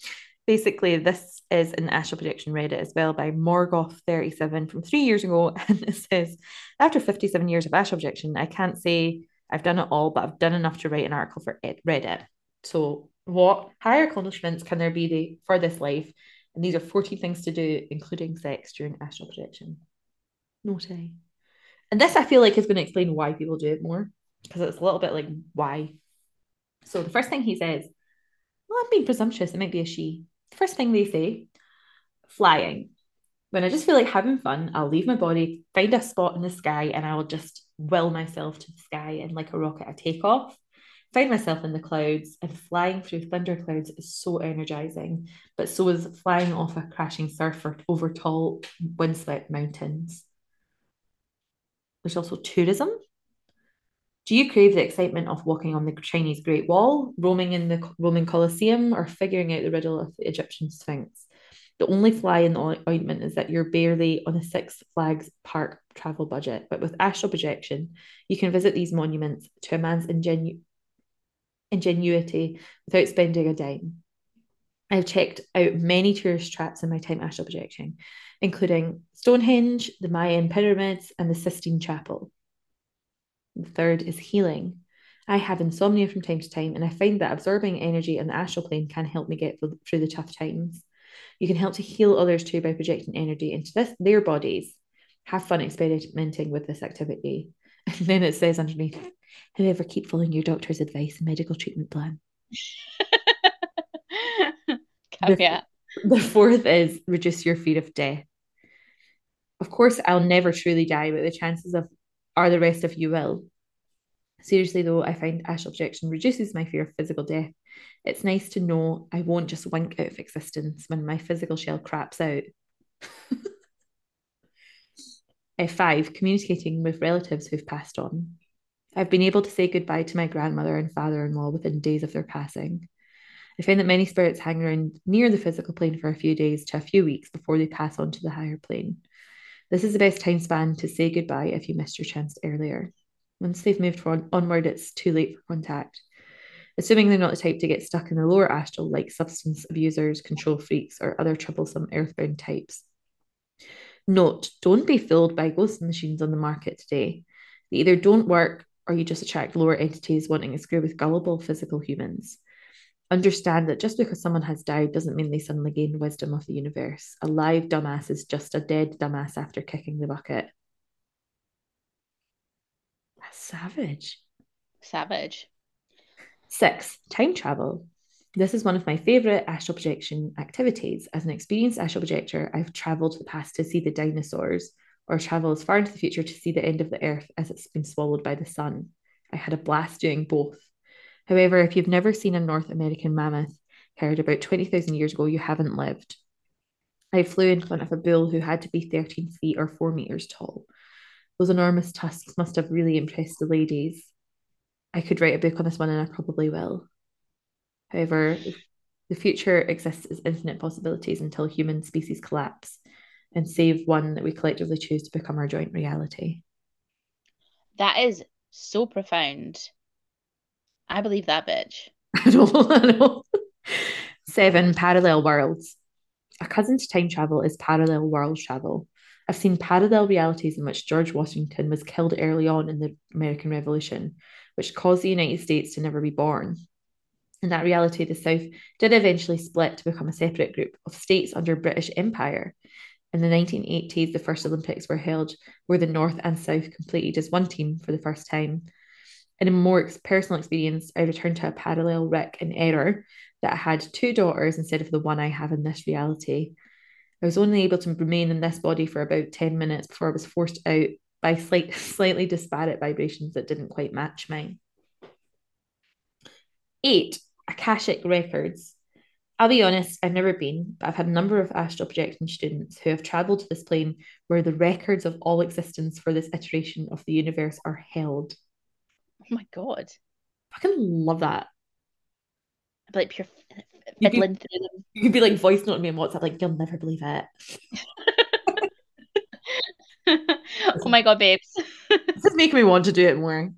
basically, this is an astral projection Reddit as well by Morgoth37 from three years ago. And it says, After 57 years of astral projection, I can't say I've done it all, but I've done enough to write an article for Reddit. So, what higher accomplishments can there be for this life? And these are 14 things to do, including sex during astral projection. Naughty. And this, I feel like, is going to explain why people do it more because it's a little bit like why. So, the first thing he says, well, I'm being presumptuous, it might be a she. The first thing they say, flying. When I just feel like having fun, I'll leave my body, find a spot in the sky, and I'll just will myself to the sky and like a rocket, I take off find myself in the clouds and flying through thunder clouds is so energizing but so is flying off a crashing surf or over tall windswept mountains there's also tourism do you crave the excitement of walking on the chinese great wall roaming in the roman colosseum or figuring out the riddle of the egyptian sphinx the only fly in the ointment is that you're barely on a Six Flags park travel budget. But with astral projection, you can visit these monuments to a man's ingenu- ingenuity without spending a dime. I've checked out many tourist traps in my time astral projecting, including Stonehenge, the Mayan pyramids, and the Sistine Chapel. The third is healing. I have insomnia from time to time, and I find that absorbing energy in the astral plane can help me get through the tough times. You can help to heal others too by projecting energy into this, their bodies. Have fun experimenting with this activity. And then it says underneath, however, keep following your doctor's advice and medical treatment plan. The, the fourth is reduce your fear of death. Of course, I'll never truly die, but the chances of are the rest of you will. Seriously, though, I find astral projection reduces my fear of physical death It's nice to know I won't just wink out of existence when my physical shell craps out. five, communicating with relatives who've passed on. I've been able to say goodbye to my grandmother and father in law within days of their passing. I find that many spirits hang around near the physical plane for a few days to a few weeks before they pass on to the higher plane. This is the best time span to say goodbye if you missed your chance earlier. Once they've moved on, onward, it's too late for contact. Assuming they're not the type to get stuck in the lower astral, like substance abusers, control freaks, or other troublesome earthbound types. Note, don't be fooled by ghost machines on the market today. They either don't work or you just attract lower entities wanting to screw with gullible physical humans. Understand that just because someone has died doesn't mean they suddenly gain wisdom of the universe. A live dumbass is just a dead dumbass after kicking the bucket. That's savage. Savage. Six, time travel. This is one of my favorite astral projection activities. As an experienced astral projector, I've traveled to the past to see the dinosaurs, or travel as far into the future to see the end of the earth as it's been swallowed by the sun. I had a blast doing both. However, if you've never seen a North American mammoth herd about 20,000 years ago, you haven't lived. I flew in front of a bull who had to be 13 feet or 4 meters tall. Those enormous tusks must have really impressed the ladies. I could write a book on this one, and I probably will. However, the future exists as infinite possibilities until human species collapse and save one that we collectively choose to become our joint reality. That is so profound. I believe that bitch. I know, I know. Seven parallel worlds. A cousin to time travel is parallel world travel. I've seen parallel realities in which George Washington was killed early on in the American Revolution, which caused the United States to never be born. In that reality, the South did eventually split to become a separate group of states under British Empire. In the 1980s, the first Olympics were held where the North and South completed as one team for the first time. In a more personal experience, I returned to a parallel wreck and error that I had two daughters instead of the one I have in this reality. I was only able to remain in this body for about 10 minutes before I was forced out by slight, slightly disparate vibrations that didn't quite match mine. Eight, Akashic Records. I'll be honest, I've never been, but I've had a number of astral projection students who have traveled to this plane where the records of all existence for this iteration of the universe are held. Oh my god. I fucking love that. I'd be like pure You'd be- fiddling through them. You could be like voice noting me on WhatsApp, like, you'll never believe it. oh my god, babes. This is making me want to do it more.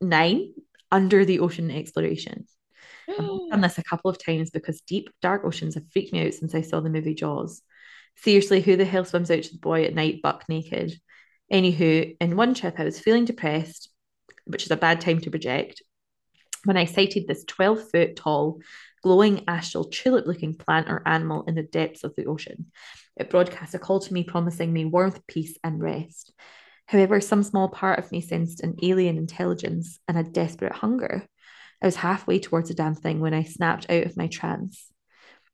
Nine, Under the Ocean Exploration. I've done this a couple of times because deep, dark oceans have freaked me out since I saw the movie Jaws. Seriously, who the hell swims out to the buoy at night buck naked? Anywho, in one trip, I was feeling depressed, which is a bad time to project, when I sighted this 12 foot tall, glowing astral tulip looking plant or animal in the depths of the ocean. It broadcast a call to me promising me warmth, peace, and rest. However, some small part of me sensed an alien intelligence and a desperate hunger. I was halfway towards the damn thing when I snapped out of my trance.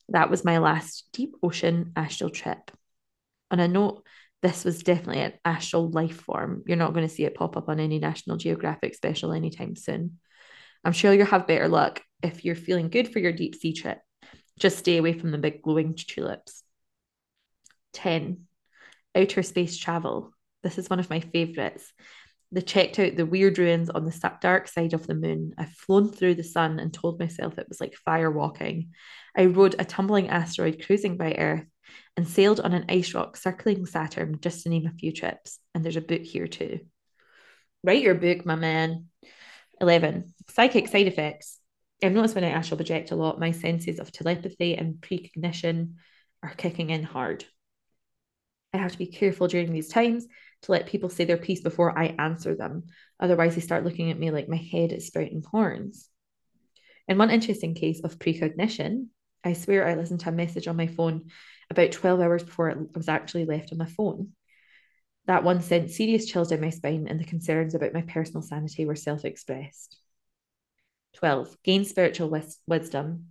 That was my last deep ocean astral trip. On a note, this was definitely an astral life form. You're not going to see it pop up on any National Geographic special anytime soon. I'm sure you'll have better luck if you're feeling good for your deep sea trip. Just stay away from the big glowing tulips. 10. Outer space travel. This is one of my favorites. They checked out the weird ruins on the dark side of the moon. I've flown through the sun and told myself it was like fire walking. I rode a tumbling asteroid cruising by Earth and sailed on an ice rock circling Saturn, just to name a few trips. And there's a book here too. Write your book, my man. 11. Psychic side effects. I've noticed when I astral project a lot, my senses of telepathy and precognition are kicking in hard. I have to be careful during these times to let people say their piece before I answer them. Otherwise, they start looking at me like my head is sprouting horns. In one interesting case of precognition, I swear I listened to a message on my phone about 12 hours before it was actually left on my phone. That one sent serious chills down my spine, and the concerns about my personal sanity were self expressed. 12. Gain spiritual wis- wisdom.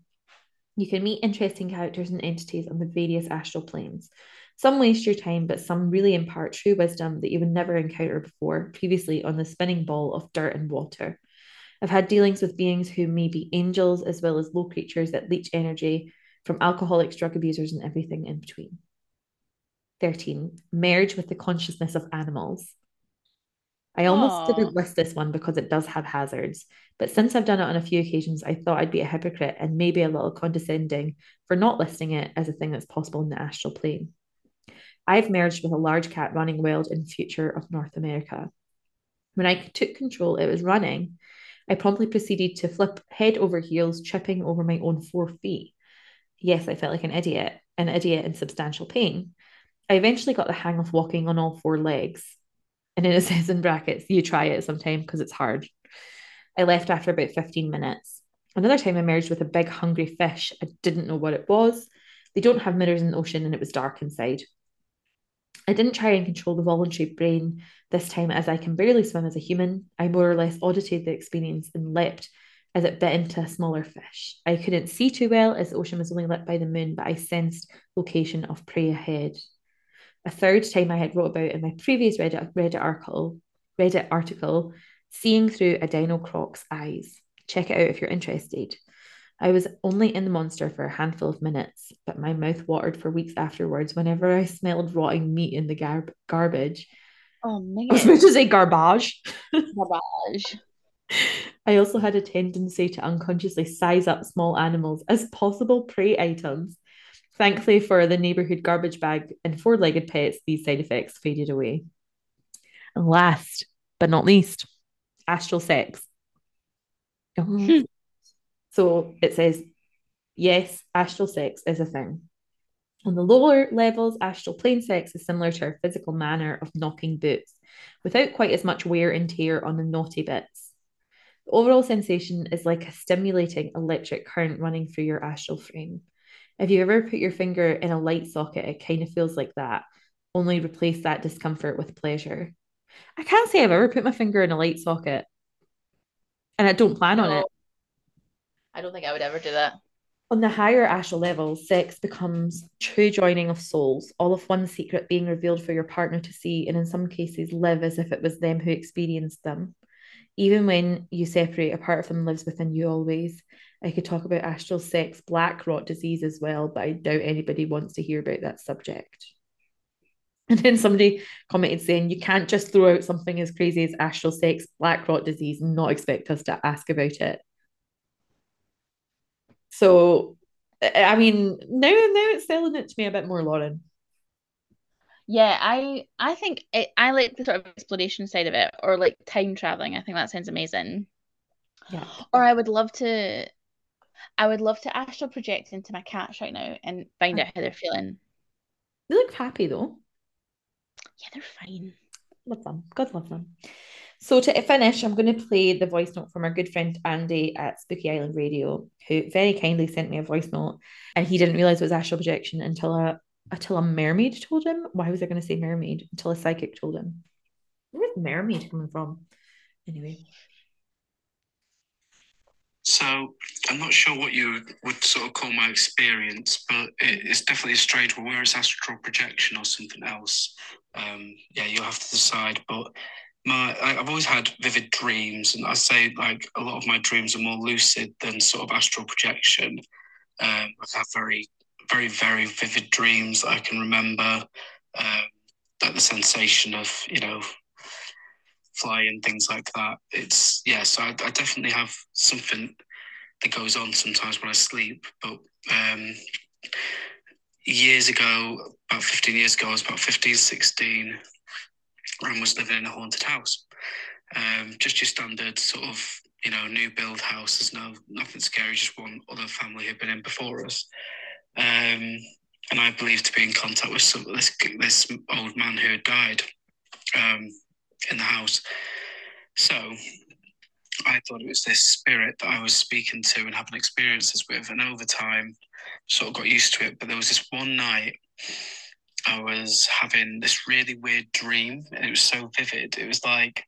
You can meet interesting characters and entities on the various astral planes. Some waste your time, but some really impart true wisdom that you would never encounter before, previously on the spinning ball of dirt and water. I've had dealings with beings who may be angels as well as low creatures that leech energy from alcoholics, drug abusers, and everything in between. 13. Merge with the consciousness of animals. I almost Aw. didn't list this one because it does have hazards, but since I've done it on a few occasions, I thought I'd be a hypocrite and maybe a little condescending for not listing it as a thing that's possible in the astral plane. I've merged with a large cat running wild in future of North America. When I took control, it was running. I promptly proceeded to flip head over heels, tripping over my own four feet. Yes, I felt like an idiot, an idiot in substantial pain. I eventually got the hang of walking on all four legs. And then it says in brackets, you try it sometime because it's hard. I left after about 15 minutes. Another time I merged with a big hungry fish. I didn't know what it was. They don't have mirrors in the ocean and it was dark inside. I didn't try and control the voluntary brain this time as I can barely swim as a human. I more or less audited the experience and leapt as it bit into a smaller fish. I couldn't see too well as the ocean was only lit by the moon, but I sensed location of prey ahead. A third time I had wrote about in my previous Reddit, Reddit article, Reddit article, seeing through a dino croc's eyes. Check it out if you're interested. I was only in the monster for a handful of minutes, but my mouth watered for weeks afterwards whenever I smelled rotting meat in the gar- garbage. Oh I was man, to say garbage. garbage. I also had a tendency to unconsciously size up small animals as possible prey items. Thankfully, for the neighborhood garbage bag and four legged pets, these side effects faded away. And last but not least, astral sex. Oh. so it says, yes, astral sex is a thing. On the lower levels, astral plane sex is similar to our physical manner of knocking boots, without quite as much wear and tear on the naughty bits. The overall sensation is like a stimulating electric current running through your astral frame. If you ever put your finger in a light socket, it kind of feels like that, only replace that discomfort with pleasure. I can't say I've ever put my finger in a light socket, and I don't plan on it. I don't think I would ever do that. On the higher astral levels, sex becomes true joining of souls, all of one secret being revealed for your partner to see, and in some cases live as if it was them who experienced them. Even when you separate, a part of them lives within you always. I could talk about astral sex, black rot disease as well, but I doubt anybody wants to hear about that subject. And then somebody commented saying, You can't just throw out something as crazy as astral sex, black rot disease, and not expect us to ask about it. So, I mean, now now it's selling it to me a bit more, Lauren. Yeah, I I think it, I like the sort of exploration side of it, or like time traveling. I think that sounds amazing. Yeah. Or I would love to, I would love to astral project into my cats right now and find out how they're feeling. They look happy though. Yeah, they're fine. Love them. God love them. So to finish, I'm going to play the voice note from our good friend Andy at Spooky Island Radio, who very kindly sent me a voice note, and he didn't realize it was astral projection until a until a mermaid told him. Why was I going to say mermaid? Until a psychic told him. Where's mermaid coming from? Anyway, So I'm not sure what you would sort of call my experience, but it, it's definitely a strange one. Whether it's astral projection or something else, um, yeah, you'll have to decide. But my, I, I've always had vivid dreams, and I say like a lot of my dreams are more lucid than sort of astral projection. Um, I've had very, very, very vivid dreams I can remember. Um, like the sensation of you know flying, things like that. It's yeah, so I, I definitely have something that goes on sometimes when I sleep. But um, years ago, about 15 years ago, I was about 15, 16, and was living in a haunted house. Um, just your standard sort of, you know, new build house. There's no nothing scary, just one other family who'd been in before us. Um, and I believed to be in contact with some this this old man who had died um, in the house. So I thought it was this spirit that I was speaking to and having experiences with, and over time, sort of got used to it. But there was this one night I was having this really weird dream, and it was so vivid. It was like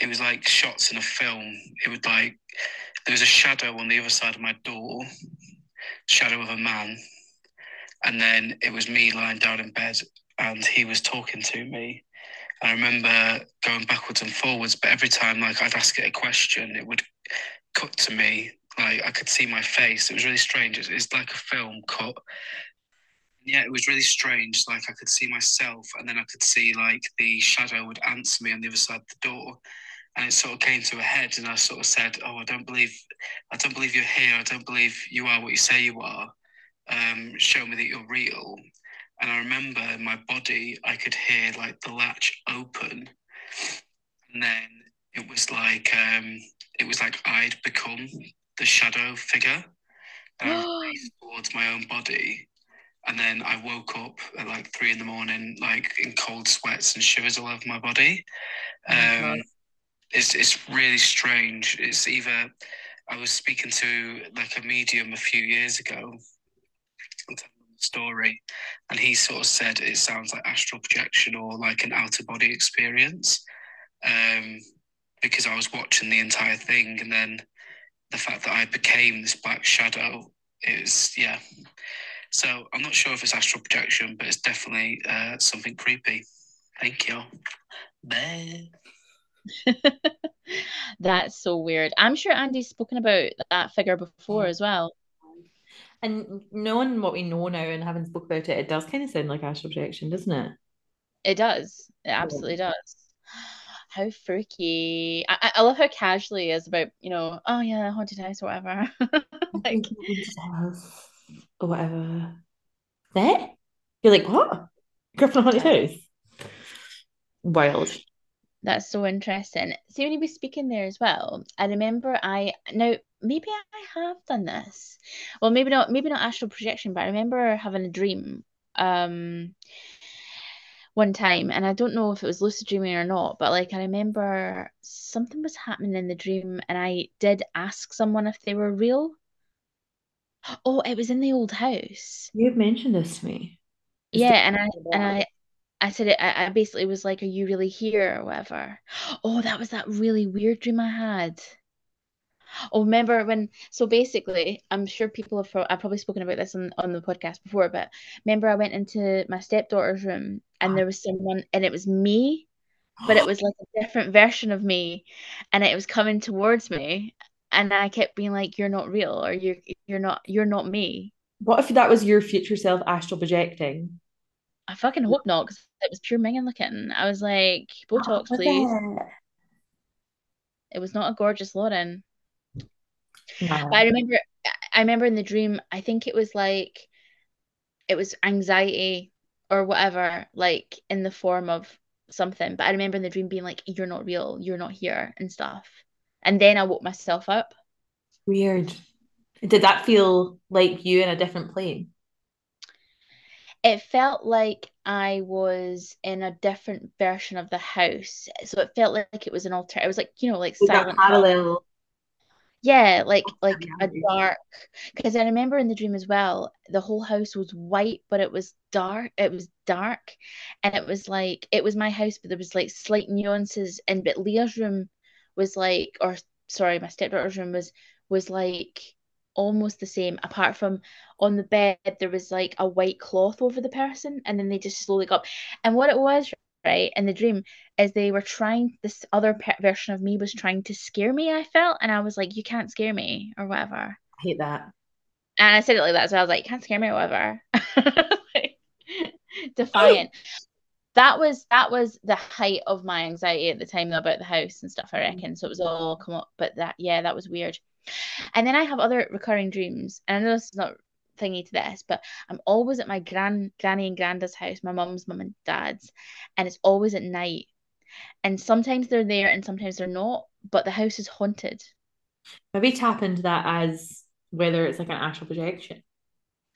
it was like shots in a film. It would like there was a shadow on the other side of my door, shadow of a man, and then it was me lying down in bed, and he was talking to me. I remember going backwards and forwards, but every time like I'd ask it a question, it would cut to me. Like I could see my face. It was really strange. It's, it's like a film cut. Yeah, it was really strange. Like I could see myself, and then I could see like the shadow would answer me on the other side of the door, and it sort of came to a head. And I sort of said, "Oh, I don't believe, I don't believe you're here. I don't believe you are what you say you are. Um, show me that you're real." And I remember in my body, I could hear like the latch open, and then it was like um, it was like I'd become the shadow figure, and I raced towards my own body, and then I woke up at like three in the morning, like in cold sweats and shivers all over my body. Um, it's it's really strange. It's either I was speaking to like a medium a few years ago, story, and he sort of said it sounds like astral projection or like an outer body experience. Um, because I was watching the entire thing, and then the fact that I became this black shadow is yeah. So I'm not sure if it's astral projection, but it's definitely uh, something creepy. Thank you. Bye. That's so weird. I'm sure Andy's spoken about that figure before mm. as well. And knowing what we know now and having spoke about it, it does kind of sound like astral projection, doesn't it? It does. It absolutely does. How freaky. I, I love how casually is about, you know, oh yeah, haunted house or whatever. like, or whatever. That? You're like, what? Griffin Haunted House? Wild. That's so interesting. See, when he was speaking there as well, I remember I now maybe I have done this. Well, maybe not. Maybe not astral projection, but I remember having a dream. Um, one time, and I don't know if it was lucid dreaming or not, but like I remember something was happening in the dream, and I did ask someone if they were real. Oh, it was in the old house. You've mentioned this to me. Is Yeah, and I and I I said it. I, I basically was like, "Are you really here?" or whatever. Oh, that was that really weird dream I had. Oh, remember when? So basically, I'm sure people have. Pro I've probably spoken about this on on the podcast before, but remember I went into my stepdaughter's room and uh-huh. there was someone, and it was me, but it was like a different version of me, and it was coming towards me, and I kept being like, "You're not real," or "You're you're not you're not me." What if that was your future self astral projecting? I fucking hope not, because it was pure Megan looking. I was like, Botox, please. It was not a gorgeous Lauren. But I remember, I remember in the dream, I think it was like, it was anxiety or whatever, like in the form of something. But I remember in the dream being like, "You're not real. You're not here," and stuff. And then I woke myself up. Weird. Did that feel like you in a different plane? It felt like I was in a different version of the house. So it felt like it was an alter. It was like, you know, like Silent parallel. Yeah, like oh, like a dark. Because I remember in the dream as well, the whole house was white, but it was dark. It was dark, and it was like it was my house, but there was like slight nuances. And but Leah's room was like, or sorry, my stepdaughter's room was was like almost the same, apart from on the bed there was like a white cloth over the person, and then they just slowly got up. And what it was, right, in the dream is they were trying this other pe version of me was trying to scare me, I felt, and I was like, you can't scare me or whatever. I hate that. And I said it like that, so I was like, you can't scare me or whatever. Like, oh. defiant. That was that was the height of my anxiety at the time though, about the house and stuff, I mm. reckon. So it was all come up, but that yeah, that was weird. And then I have other recurring dreams, and I know this is not thingy to this, but I'm always at my gran granny and granddad's house, my mum's mum and dad's, and it's always at night. And sometimes they're there and sometimes they're not, but the house is haunted. Maybe tap into that as whether it's like an astral projection.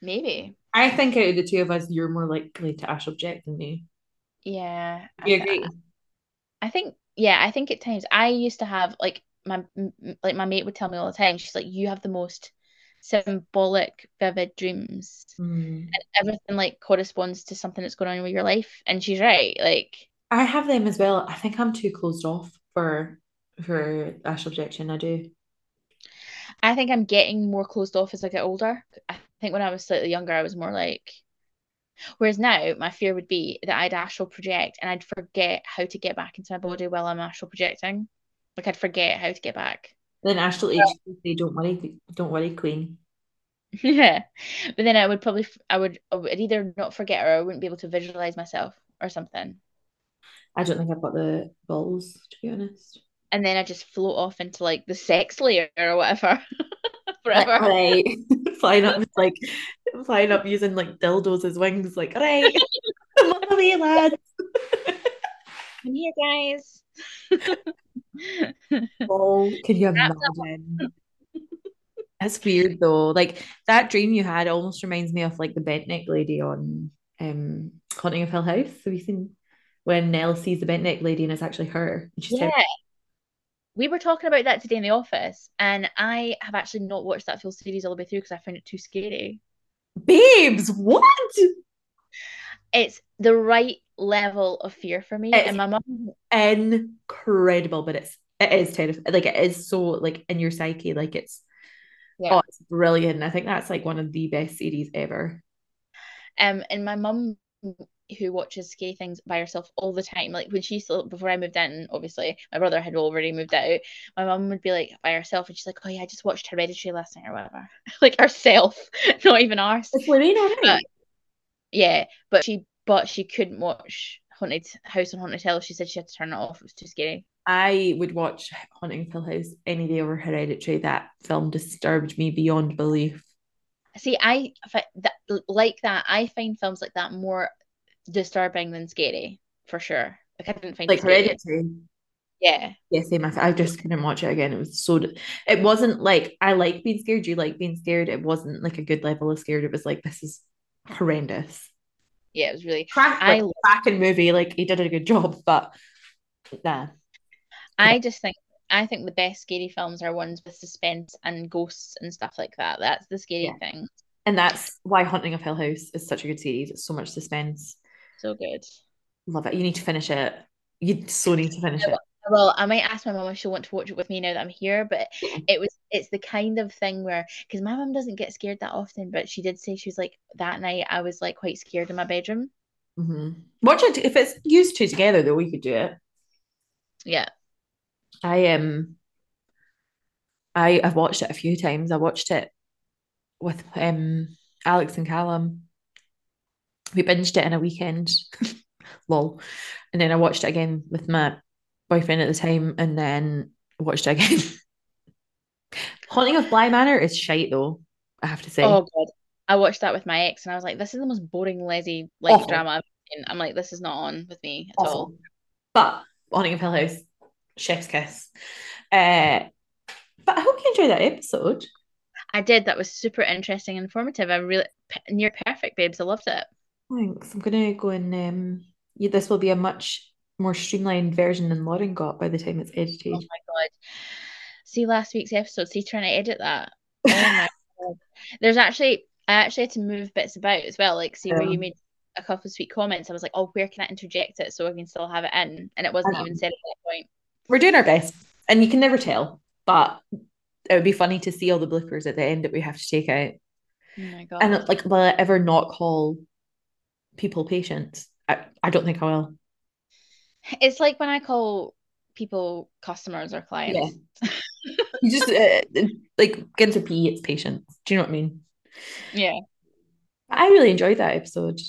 Maybe. I think out of the two of us, you're more likely to astral project than me. Yeah. You I- agree? I think yeah, I think at times I used to have like my like my mate would tell me all the time. She's like, you have the most symbolic, vivid dreams, Mm. and everything like corresponds to something that's going on with your life. And she's right. Like, I have them as well. I think I'm too closed off for for astral projection. I do. I think I'm getting more closed off as I get older. I think when I was slightly younger, I was more like. Whereas now, my fear would be that I'd astral project and I'd forget how to get back into my body while I'm astral projecting. Like I'd forget how to get back. Then Astral HQ say, "Don't worry, don't worry, Queen." Yeah, but then I would probably I would I would either not forget or I wouldn't be able to visualize myself or something. I don't think I've got the balls to be honest. And then I just float off into like the sex layer or whatever. Forever. right, flying up like flying up using like dildos as wings. Like, all right, come on lads. I'm here, guys. Oh, can you imagine? That's weird though. Like that dream you had almost reminds me of like the bent neck lady on um Haunting of Hill House. Have you seen when Nell sees the bent neck lady and it's actually her? And she's Yeah. terrible. We were talking about that today in the office, and I have actually not watched that full series all the way through because I found it too scary. Babes, what? It's the right level of fear for me, It's- and my mum Incredible, but it's it is terrifying. Like it is so like in your psyche, like it's Yeah. oh, it's brilliant. I think that's like one of the best series ever. Um, and my mum, who watches scary things by herself all the time, like when she still before I moved in, obviously my brother had already moved out. My mum would be like by herself, and she's like, "Oh yeah, I just watched Hereditary last night or whatever," like herself, not even ours. It's Lorraine, all right. Yeah, but she but she couldn't watch Haunted House on Haunted Hill. She said she had to turn it off. It was too scary. I would watch Haunting Hill House any day over Hereditary. That film disturbed me beyond belief. See, I that like that. I find films like that more disturbing than scary for sure. Like I didn't find Like. Hereditary. Yeah. Yeah, same. I, I just couldn't watch it again. It was so. It wasn't like I like being scared. You like being scared. It wasn't like a good level of scared. It was like this is horrendous. Yeah, it was really. Crack, I like, cracking movie. Like he did a good job, but nah. I just think I think the best scary films are ones with suspense and ghosts and stuff like that. That's the scary Yeah. thing. And that's why Haunting of Hill House is such a good series. It's so much suspense. So good. Love it. You need to finish it. You so need to finish it. Well, I might ask my mum if she'll want to watch it with me now that I'm here, but it was it's the kind of thing where because my mum doesn't get scared that often, but she did say she was like that night I was like quite scared in my bedroom. Mm-hmm. Watch it if it's used two together though. We could do it. Yeah. I um I I've watched it a few times. I watched it with um Alex and Callum. We binged it in a weekend. Lol. And then I watched it again with my boyfriend at the time and then watched it again. Haunting of Bly Manor is shite though, I have to say. Oh god. I watched that with my ex and I was like, this is the most boring, lazy like Awful. drama I've seen. I'm like, this is not on with me at all. But Haunting of Hill House, chef's kiss. Uh but I hope you enjoyed that episode. I did. That was super interesting and informative. I really p- near perfect, babes. I loved it. Thanks. I'm gonna go and um yeah, this will be a much more streamlined version than Lauren got by the time it's edited. Oh my god. See last week's episode. See trying to edit that. Oh my god. There's actually I actually had to move bits about as well. Like see where you made a couple of sweet comments. I was like, oh, where can I interject it so I can still have it in? And it wasn't even said at that point. We're doing our best, and you can never tell, but it would be funny to see all the bloopers at the end that we have to take out. Oh my god. And like, will I ever not call people patients? I, I don't think I will. It's like when I call people customers or clients. You just uh, like begin to P, it's patients. Do you know what I mean? Yeah. I really enjoyed that episode.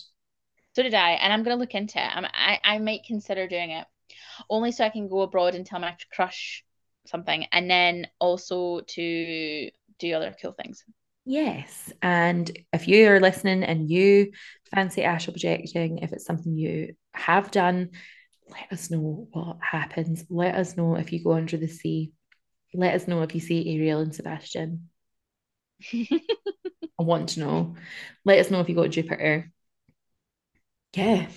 So did I, and I'm gonna look into it. I'm, I I might consider doing it, only so I can go abroad and tell my crush something, and then also to do other cool things. Yes. And if you are listening and you fancy astral projecting, if it's something you have done, let us know what happens. Let us know if you go under the sea. Let us know if you see Ariel and Sebastian. I want to know. Let us know if you go to Jupiter. Yeah.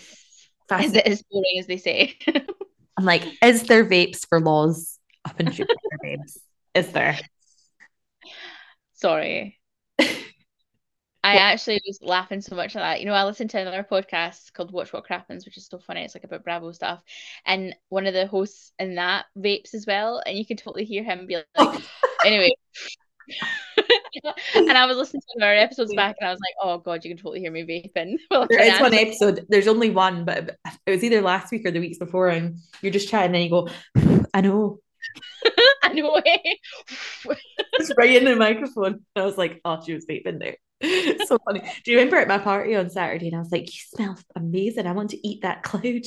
Is it as boring as they say? I'm like, is there vapes for laws up in Jupiter, babes? Is there? Sorry. I actually was laughing so much at that. You know, I listened to another podcast called Watch What Crappens, which is so funny. It's like about Bravo stuff. And one of the hosts in that vapes as well. And you can totally hear him be like, anyway. and I was listening to our episodes back and I was like, oh God, you can totally hear me vaping. I'm There is one episode. There's only one, but it was either last week or the weeks before, and you're just chatting, and you go, "I know." I know. Eh? Just right in the microphone. I was like, oh, she was vaping there. so funny. Do you remember at my party on Saturday? And I was like, you smell amazing. I want to eat that cloud.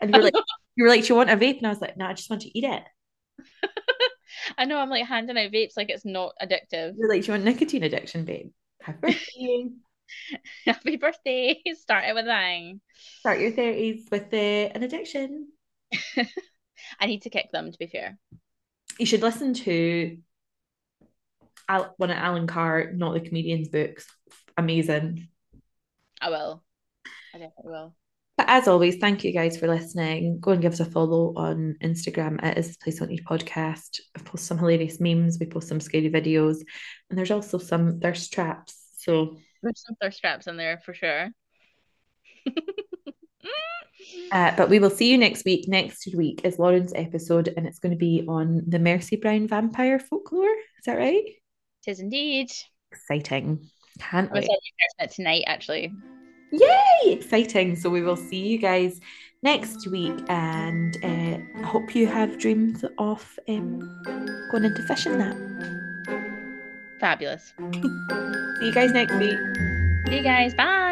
And you're like, you were like, do you want a vape? And I was like, no, I just want to eat it. I know I'm like handing out vapes like it's not addictive. You're like, do you want nicotine addiction, babe? Happy birthday. Happy birthday. Start it with a bang. Start your 30s with the, an addiction. I need to kick them, to be fair. You should listen to Al- one of Allen Carr, Not the Comedian's books. Amazing. I will. I definitely will. But as always, thank you guys for listening. Go and give us a follow on Instagram. It is this place on each podcast. I post some hilarious memes. We post some scary videos, and there's also some thirst traps. So There's some thirst traps in there for sure. Uh, but we will see you next week. Next week is Lauren's episode, and it's going to be on the Mercy Brown vampire folklore. Is that right? Tis indeed. Exciting. Can't I was wait. tonight, actually. Yay! Exciting. So we will see you guys next week, and uh, I hope you have dreams of um, going into fishing that. Fabulous. See you guys next week. See you guys. Bye.